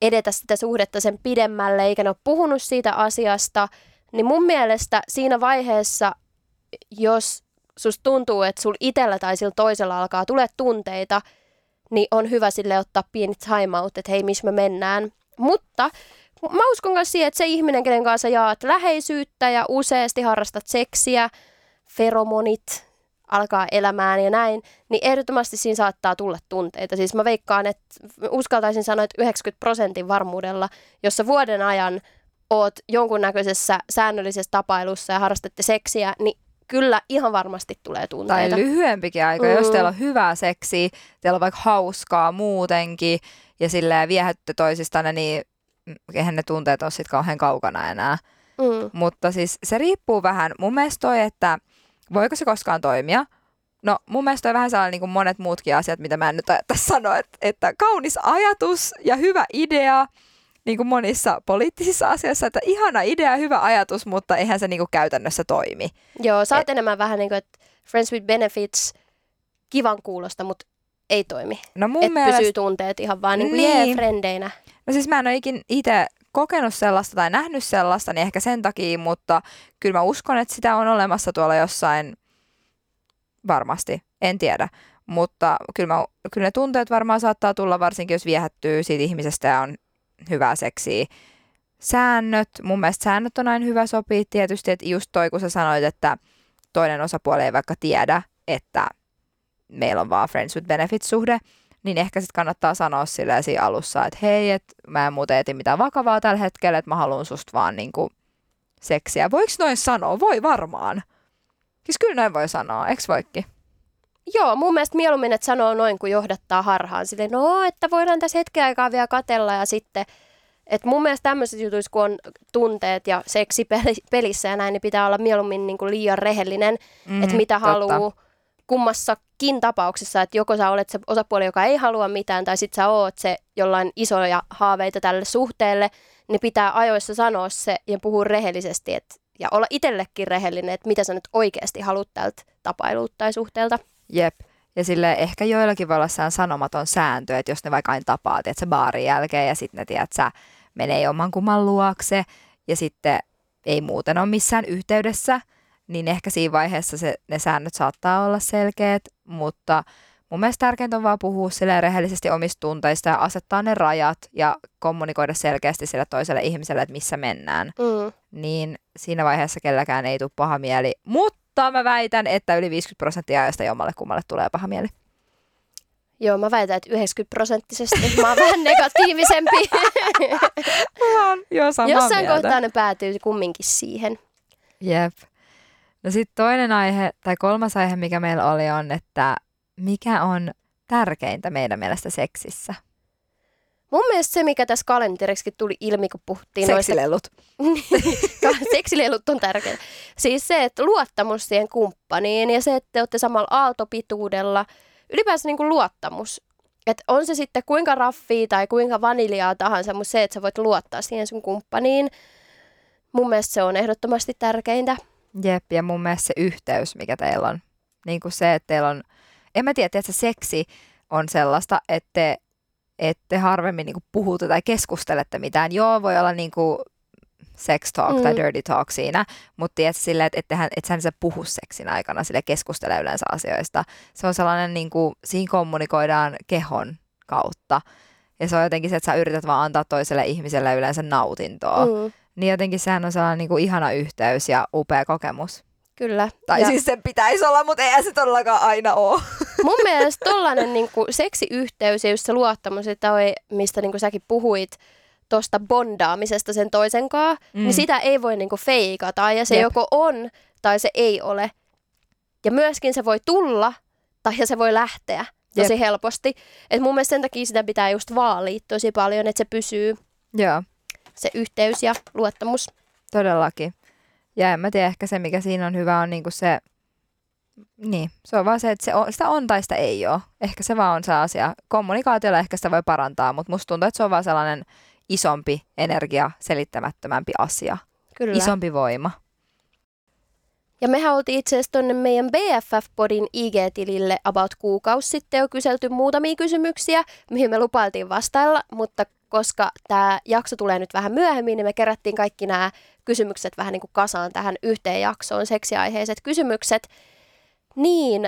edetä sitä suhdetta sen pidemmälle, eikä ne ole puhunut siitä asiasta, niin mun mielestä siinä vaiheessa, jos susta tuntuu, että sul itellä tai sillä toisella alkaa tulee tunteita, niin on hyvä sille ottaa pieni time out, että hei, missä me mennään. Mutta mä uskon myös siihen, että se ihminen, kenen kanssa jaat läheisyyttä ja useasti harrastat seksiä, feromonit alkaa elämään ja näin, niin ehdottomasti siinä saattaa tulla tunteita. Siis mä veikkaan, että uskaltaisin sanoa, että 90 prosentin varmuudella, jossa vuoden ajan oot jonkunnäköisessä säännöllisessä tapailussa ja harrastatte seksiä, niin kyllä ihan varmasti tulee Tai tunteita. lyhyempikin aika, mm. jos teillä on hyvää seksiä, teillä on vaikka hauskaa muutenkin ja silleen viehätte toisistanne, niin eihän ne tunteet ole sitten kauhean kaukana enää. mm. Mutta siis se riippuu vähän. Mun mielestä toi, että voiko se koskaan toimia? No mun mielestä toi vähän sellainen niin kuin monet muutkin asiat, mitä mä en nyt ajattaisi sanoa, että, että kaunis ajatus ja hyvä idea, niin kuin monissa poliittisissa asioissa, että ihana idea, hyvä ajatus, mutta eihän se niin kuin käytännössä toimi. Joo, sä oot enemmän vähän niin kuin, että Friends with Benefits kivan kuulosta, mutta ei toimi. No mun Että mielestä, pysyy tunteet ihan vaan niin kuin Niin. frendeinä. No siis mä en ole ikin itse kokenut sellaista tai nähnyt sellaista, niin ehkä sen takia, mutta kyllä mä uskon, että sitä on olemassa tuolla jossain varmasti, en tiedä. Mutta kyllä, mä, kyllä ne tunteet varmaan saattaa tulla, varsinkin jos viehättyy siitä ihmisestä ja on hyvää seksiä. Säännöt, mun mielestä säännöt on aina hyvä sopia tietysti, että just toi kun sä sanoit, että toinen osapuoli ei vaikka tiedä, että meillä on vaan friends with benefits suhde, niin ehkä sitten kannattaa sanoa silleen siinä alussa, että hei, että mä en muuten eti mitään vakavaa tällä hetkellä, että mä haluan susta vaan niinku seksiä. Voiko noin sanoa? Voi varmaan. Siis kyllä noin voi sanoa, eikö voikki? Joo, mun mielestä mieluummin, että sanoo noin, kuin johdattaa harhaan. Silleen, no, että voidaan tässä hetken aikaa vielä katella ja sitten et mun mielestä tämmöisissä jutuissa, kun on tunteet ja seksi pelissä ja näin, niin pitää olla mieluummin niin kuin liian rehellinen, mm, että mitä haluaa kummassakin tapauksessa, että joko sä olet se osapuoli, joka ei halua mitään, tai sit sä oot se jollain isoja haaveita tälle suhteelle, niin pitää ajoissa sanoa se ja puhua rehellisesti, et, ja olla itsellekin rehellinen, että mitä sä nyt oikeasti haluat tältä tapailulta tai suhteelta. Jep. Ja sille ehkä joillakin voi olla sanomaton sääntö, että jos ne vaikka aina tapaa, että se baarin jälkeen ja sitten ne tiedät, sä menee oman kumman luokse ja sitten ei muuten ole missään yhteydessä, niin ehkä siinä vaiheessa se, ne säännöt saattaa olla selkeät, mutta mun mielestä tärkeintä on vaan puhua sille rehellisesti omista tunteista ja asettaa ne rajat ja kommunikoida selkeästi sille toiselle ihmiselle, että missä mennään. Mm. Niin siinä vaiheessa kelläkään ei tule paha mieli, mutta mä väitän, että yli 50 prosenttia ajasta jommalle kummalle tulee paha mieli. Joo, mä väitän, että 90 prosenttisesti. Mä oon vähän negatiivisempi. mä oon jo samaa Jossain mieltä. kohtaa ne päätyy kumminkin siihen. Jep. No sitten toinen aihe, tai kolmas aihe, mikä meillä oli, on, että mikä on tärkeintä meidän mielestä seksissä? Mun mielestä se, mikä tässä kalenteriksi tuli ilmi, kun puhuttiin Seksilelut. Noista... Seksilelut on tärkeää. Siis se, että luottamus siihen kumppaniin ja se, että te olette samalla aaltopituudella – ylipäänsä niin kuin luottamus. Et on se sitten kuinka raffia tai kuinka vaniljaa tahansa, mutta se, että sä voit luottaa siihen sun kumppaniin, mun mielestä se on ehdottomasti tärkeintä. Jep, ja mun mielestä se yhteys, mikä teillä on. Niin kuin se, että teillä on, en mä tiedä, että se seksi on sellaista, että te, ette harvemmin niin puhuta tai keskustelette mitään. Joo, voi olla niin kuin sex talk mm. tai dirty talk siinä, mutta tiedätkö silleen, että ettehän, et sä puhu seksin aikana, sille keskustele yleensä asioista. Se on sellainen, niin kuin, siinä kommunikoidaan kehon kautta. Ja se on jotenkin se, että sä yrität vaan antaa toiselle ihmiselle yleensä nautintoa. Mm. Niin jotenkin sehän on sellainen niin kuin ihana yhteys ja upea kokemus. Kyllä. Tai ja... siis sen pitäisi olla, mutta ei se todellakaan aina ole. Mun mielestä tollainen niin kuin seksiyhteys ja just se luottamus, että oi, mistä niin kuin säkin puhuit, tuosta bondaamisesta sen toisen kanssa, niin mm. niin sitä ei voi niinku feikata ja se Jep. joko on tai se ei ole. Ja myöskin se voi tulla tai se voi lähteä tosi Jep. helposti. Et mun mielestä sen takia sitä pitää just vaalia tosi paljon, että se pysyy Joo. Se yhteys ja luottamus. Todellakin. Ja en mä tiedä, ehkä se mikä siinä on hyvä on niinku se, niin, se on vaan se, että se on, sitä on tai sitä ei ole. Ehkä se vaan on se asia. Kommunikaatiolla ehkä sitä voi parantaa, mutta musta tuntuu, että se on vaan sellainen isompi energia, selittämättömämpi asia. Kyllä. Isompi voima. Ja mehän oltiin itse asiassa tuonne meidän BFF-podin IG-tilille about kuukausi sitten jo kyselty muutamia kysymyksiä, mihin me lupailtiin vastailla, mutta koska tämä jakso tulee nyt vähän myöhemmin, niin me kerättiin kaikki nämä kysymykset vähän niin kuin kasaan tähän yhteen jaksoon, seksiaiheiset kysymykset. Niin,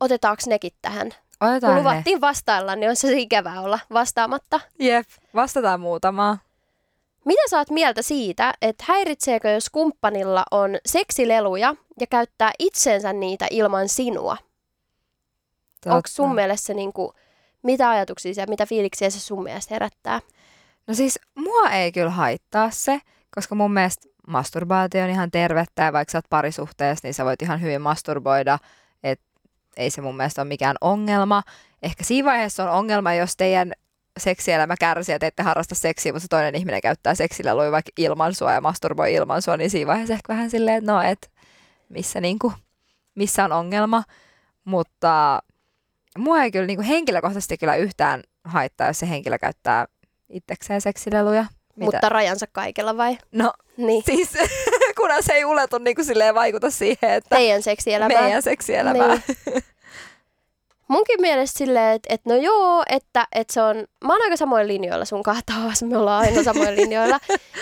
otetaanko nekin tähän? Otetaan Kun luvattiin ne. vastailla, niin on se ikävää olla vastaamatta. Jep, vastataan muutamaa. Mitä sä oot mieltä siitä, että häiritseekö jos kumppanilla on seksileluja ja käyttää itsensä niitä ilman sinua? Onko sun mielestä se niinku, mitä ajatuksia ja mitä fiiliksiä se sun mielestä herättää? No siis mua ei kyllä haittaa se, koska mun mielestä masturbaatio on ihan tervettä ja vaikka sä oot parisuhteessa, niin sä voit ihan hyvin masturboida – ei se mun mielestä ole mikään ongelma. Ehkä siinä vaiheessa on ongelma, jos teidän seksielämä kärsii ja te ette harrasta seksiä, mutta toinen ihminen käyttää seksillä lui vaikka ilman sua ja masturboi ilman sua, niin siinä vaiheessa ehkä vähän silleen, että no, et missä, niinku, missä on ongelma. Mutta mua ei kyllä niinku henkilökohtaisesti kyllä yhtään haittaa, jos se henkilö käyttää itsekseen seksileluja. Mitä? Mutta rajansa kaikella vai? No niin. siis kunhan se ei uletu niin kuin silleen vaikuta siihen, että... Teidän seksielämää. Meidän seksielämää. Niin. Munkin mielestä silleen, että, että no joo, että, että se on, mä oon aika samoin linjoilla sun taas, me ollaan aina samoin linjoilla.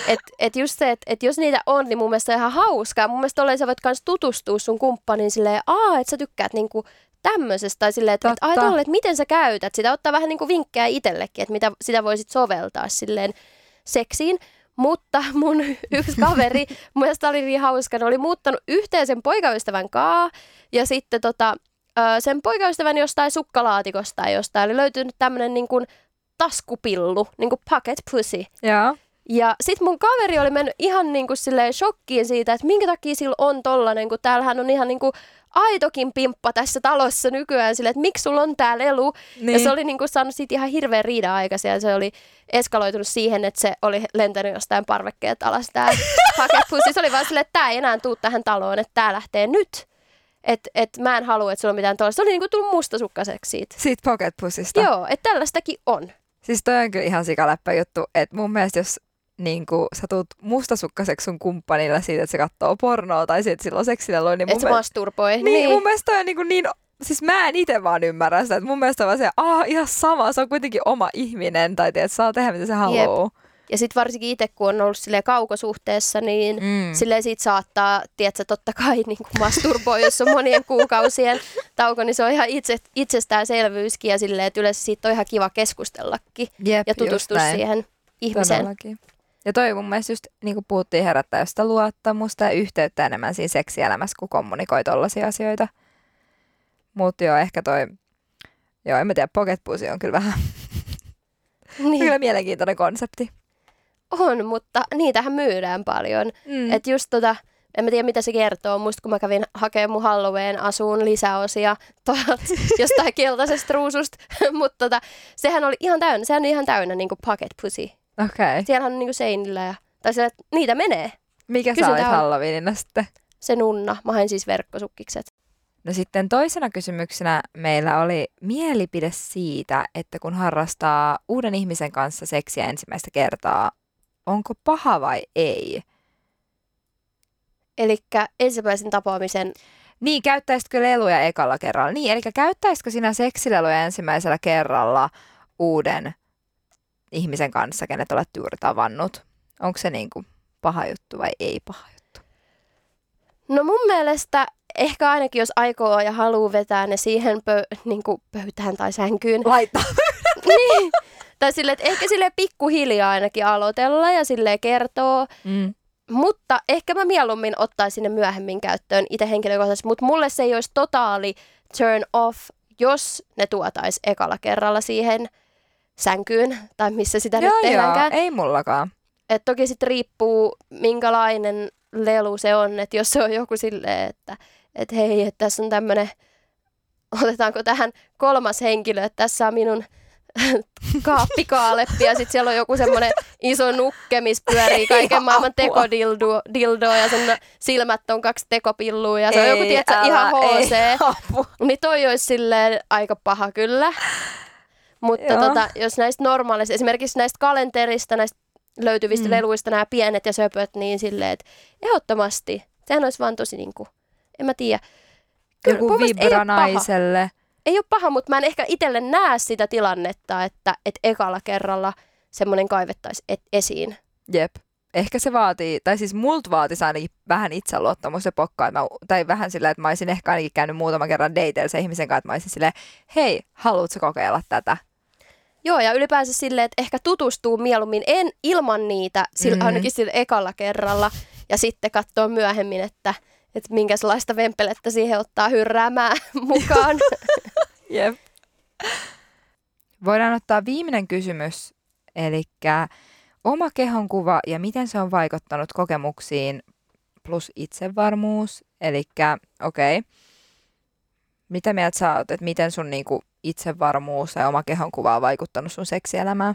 että että just se, että, että jos niitä on, niin mun mielestä on ihan hauskaa. Mun mielestä olleen sä voit kans tutustua sun kumppaniin silleen, aa, että sä tykkäät niinku tämmöisestä, tai silleen, että, että, ai, tolle, että miten sä käytät sitä, ottaa vähän niinku vinkkejä itsellekin, että mitä sitä voisit soveltaa silleen seksiin. Mutta mun yksi kaveri, mun mielestä oli niin hauska, ne oli muuttanut yhteisen poikaystävän kaa ja sitten tota, sen poikaystäväni jostain sukkalaatikosta tai jostain oli löytynyt tämmöinen niin kuin taskupillu, niin kuin pocket pussy. Joo. Ja sit mun kaveri oli mennyt ihan niinku silleen shokkiin siitä, että minkä takia sillä on tollanen, kun täällähän on ihan niinku aitokin pimppa tässä talossa nykyään sille, että miksi sulla on tää lelu. Niin. Ja se oli niinku saanut siitä ihan hirveän riidan aikaisia ja se oli eskaloitunut siihen, että se oli lentänyt jostain parvekkeet alas tää paketpussi. Se oli vaan silleen, että tää ei enää tuu tähän taloon, että tää lähtee nyt. Että et mä en halua, että sulla on mitään tuolla. Se oli niinku tullut mustasukkaiseksi siitä. Siitä pocket pussista. Joo, että tällaistakin on. Siis toi on kyllä ihan sikaläppä juttu, että mun mielestä jos niin kuin, sä tuut mustasukkaiseksi sun kumppanilla siitä, että se katsoo pornoa tai siitä, että sillä on seksilelu, niin Että se mielestä, masturboi. niin, niin. mun mielestä on niin, kuin niin siis mä en itse vaan ymmärrä sitä, että mun mielestä on vaan se, ah, ihan sama, se on kuitenkin oma ihminen, tai tiedät, saa tehdä mitä se haluaa. Ja sitten varsinkin itse, kun on ollut silleen kaukosuhteessa, niin mm. silleen siitä saattaa, tiedätkö, totta kai niin kuin masturboi, jos on monien kuukausien tauko, niin se on ihan itse, itsestäänselvyyskin ja silleen, että yleensä siitä on ihan kiva keskustellakin Jep, ja tutustua siihen ihmiseen. Todellakin. Ja toi mun mielestä just, niin kuin puhuttiin, herättää sitä luottamusta ja yhteyttä enemmän siinä seksielämässä, kun kommunikoi tollaisia asioita. Mutta joo, ehkä toi, joo, en mä tiedä, pocket pussy on kyllä vähän, Niin. kyllä mielenkiintoinen konsepti. On, mutta niitähän myydään paljon. Mm. Että just tota, en mä tiedä mitä se kertoo, musta kun mä kävin hakemaan mun Halloween-asuun lisäosia tuolta jostain keltaisesta ruususta, mutta tota, sehän oli ihan täynnä, sehän on ihan täynnä niinku pocket pussy. Okei. Okay. Siellä on niinku seinillä ja, tai siellä, että niitä menee. Mikä sä Kysyntä olit on. Halloweenina sitten? Se nunna, mä hain siis verkkosukkikset. No sitten toisena kysymyksenä meillä oli mielipide siitä, että kun harrastaa uuden ihmisen kanssa seksiä ensimmäistä kertaa, onko paha vai ei? Eli ensimmäisen tapaamisen, Niin, käyttäisitkö leluja ekalla kerralla? Niin, eli käyttäisitkö sinä seksileluja ensimmäisellä kerralla uuden ihmisen kanssa, kenet olet juuri tavannut? Onko se niin kuin paha juttu vai ei paha juttu? no mun mielestä ehkä ainakin jos aikoo ja haluaa vetää ne siihen pö- niin kuin pöytään tai sänkyyn, Laittaa. niin. Tai silleen, että ehkä sille pikkuhiljaa ainakin aloitella ja sille kertoo. Mm. Mutta ehkä mä mieluummin ottaisin ne myöhemmin käyttöön itse henkilökohtaisesti. Mutta mulle se ei olisi totaali turn off, jos ne tuotais ekalla kerralla siihen sänkyyn. Tai missä sitä nyt Joo, joo, tehdäänkään. ei mullakaan. Et toki sitten riippuu, minkälainen lelu se on. Että jos se on joku silleen, että et hei, että tässä on tämmöinen, otetaanko tähän kolmas henkilö, että tässä on minun kaappikaaleppi ja sitten siellä on joku semmoinen iso nukke, missä pyörii kaiken Ei, maailman apua. tekodildo dildo, ja sen silmät on kaksi tekopillua ja se on Ei, joku, tiedätkö, älä, ihan ei, HC. apua. Niin toi olisi silleen aika paha kyllä. Mutta Joo. tota, jos näistä normaaleista, esimerkiksi näistä kalenterista, näistä löytyvistä Mm. leluista, nämä pienet ja söpöt, niin silleen, että ehdottomasti. Sehän olisi vaan tosi niinku, en mä tiedä. Kyllä Joku vibra naiselle. Ei ole paha, mutta mä en ehkä itselle näe sitä tilannetta, että, että ekalla kerralla semmoinen kaivettaisiin et, esiin. Jep. Ehkä se vaatii, tai siis multa vaatisi ainakin vähän itseluottamus ja pokkaa, mä, tai vähän sillä, että mä olisin ehkä ainakin käynyt muutaman kerran dateilla sen ihmisen kanssa, että mä olisin silleen, hei, haluatko kokeilla tätä? Joo, ja ylipäänsä silleen, että ehkä tutustuu mieluummin en ilman niitä, sillä, Mm. mm. ainakin sillä ekalla kerralla, ja sitten katsoa myöhemmin, että, että minkälaista vempelettä siihen ottaa hyrräämään mukaan. Jep. Voidaan ottaa viimeinen kysymys, eli oma kehonkuva ja miten se on vaikuttanut kokemuksiin plus itsevarmuus. Eli okei, okay. mitä mieltä sä oot, että miten sun niinku itsevarmuus ja oma kehonkuva on vaikuttanut sun seksielämään?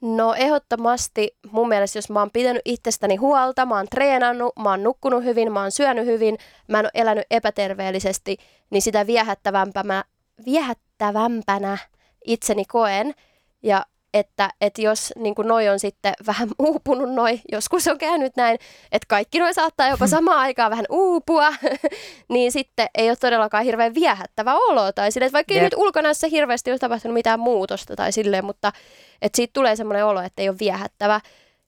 No ehdottomasti mun mielestä, jos mä oon pitänyt itsestäni huolta, mä oon treenannut, mä oon nukkunut hyvin, mä oon syönyt hyvin, mä en ole elänyt epäterveellisesti, niin sitä viehättävämpänä, viehättävämpänä itseni koen. Ja että, että jos niin noi on sitten vähän uupunut noi, joskus on käynyt näin, että kaikki noi saattaa jopa samaan aikaan vähän uupua, niin sitten ei ole todellakaan hirveän viehättävä olo. Tai sille, että vaikka ei Jep. nyt ulkonäössä hirveästi ole tapahtunut mitään muutosta tai silleen, mutta että siitä tulee semmoinen olo, että ei ole viehättävä.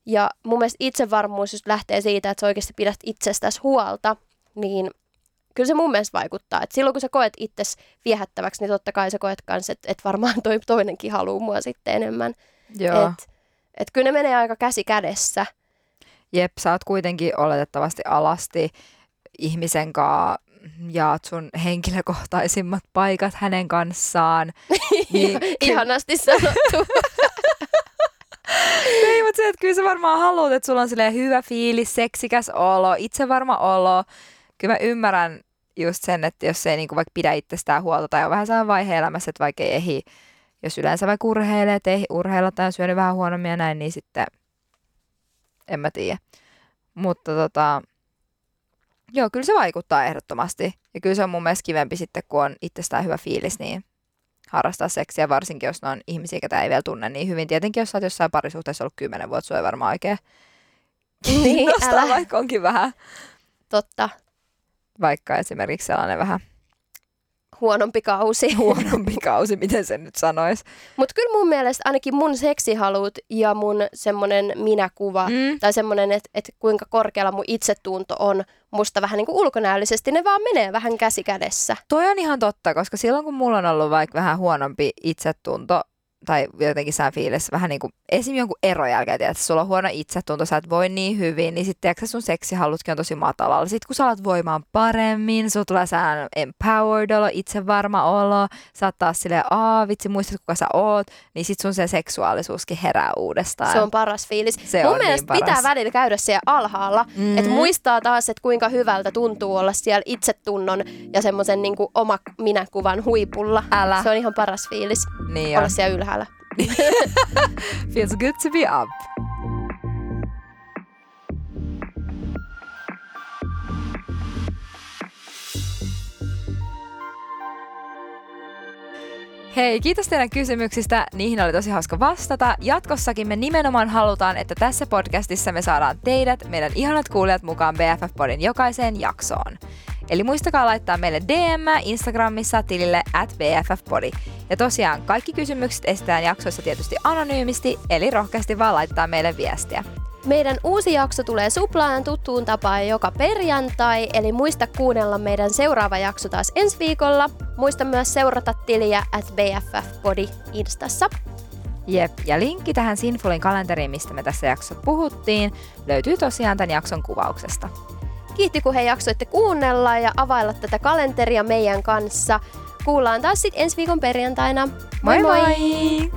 Ja mun mielestä itsevarmuus just lähtee siitä, että sä oikeasti pidät itsestäsi huolta, niin kyllä se mun mielestä vaikuttaa. Et silloin kun sä koet itses viehättäväksi, niin totta kai sä koet kanssa, että et varmaan toi toinenkin haluaa mua sitten enemmän. Joo. Et, et kyllä ne menee aika käsi kädessä. Jep, sä oot kuitenkin oletettavasti alasti ihmisen kanssa jaat sun henkilökohtaisimmat paikat hänen kanssaan. Niin, Ihanasti sanottu. Ei, mutta se, että kyllä sä varmaan haluat, että sulla on hyvä fiilis, seksikäs olo, itsevarma olo. Kyllä mä ymmärrän just sen, että jos ei niinku vaikka pidä itsestään huolta tai on vähän sellainen vaihe elämässä, että vaikka ei ehdi, jos yleensä vaikka urheilee, että ei urheilla tai on syönyt vähän huonommin ja näin, niin sitten en mä tiedä. Mutta tota, joo, kyllä se vaikuttaa ehdottomasti. Ja kyllä se on mun mielestä kivempi sitten, kun on itsestään hyvä fiilis, niin harrastaa seksiä, varsinkin jos ne on ihmisiä, ketä ei vielä tunne niin hyvin. Tietenkin, jos sä oot jossain parisuhteessa ollut kymmenen vuotta, se ei varmaan oikein Niin, älä. vaikka onkin vähän, Totta. Vaikka esimerkiksi sellainen vähän Huonompi kausi. huonompi kausi, miten sen nyt sanoisi. Mutta kyllä mun mielestä ainakin mun seksihalut ja mun semmonen minäkuva Mm. tai semmoinen, että et kuinka korkealla mun itsetunto on musta vähän niin kuin ulkonäöllisesti, ne vaan menee vähän käsi kädessä. Toi on ihan totta, koska silloin kun mulla on ollut vaikka vähän huonompi itsetunto, tai jotenkin sään fiilis vähän niin kuin esim. jonkun eron jälkeen, että sulla on huono itsetunto, sä et voi niin hyvin, niin sitten tiedätkö, sun seksihallutkin on tosi matalalla. Sitten kun sä alat voimaan paremmin, sulla tulee sellainen empowered olo, itsevarma olo, sä oot taas silleen, aa vitsi, muistat kuka sä oot, niin sit sun se seksuaalisuuskin herää uudestaan. Se on paras fiilis. Se mun on mielestä niin pitää välillä käydä siellä alhaalla, Mhm. mm-hmm. että muistaa taas, että kuinka hyvältä tuntuu olla siellä itsetunnon ja semmoisen niin oma minäkuvan huipulla. Älä. Se on ihan paras fiilis niin olla on. siellä ylhäällä. Täällä. Feels good to be up. Hei, kiitos teidän kysymyksistä. Niihin oli tosi hauska vastata. Jatkossakin me nimenomaan halutaan, että tässä podcastissa me saadaan teidät, meidän ihanat kuulijat, mukaan BFF-podin jokaiseen jaksoon. Eli muistakaa laittaa meille DM Instagramissa tilille at BFFpodi. Ja tosiaan kaikki kysymykset estetään jaksoissa tietysti anonyymisti, eli rohkeasti vaan laittaa meille viestiä. Meidän uusi jakso tulee suplaajan tuttuun tapaan joka perjantai, eli muista kuunnella meidän seuraava jakso taas ensi viikolla. Muista myös seurata tiliä at BFFpodi Instassa. Jep, ja linkki tähän Sinfulin kalenteriin, mistä me tässä jaksossa puhuttiin, löytyy tosiaan tämän jakson kuvauksesta. Kiitti kun he jaksoitte kuunnella ja availla tätä kalenteria meidän kanssa. Kuullaan taas sitten ensi viikon perjantaina. moi! moi!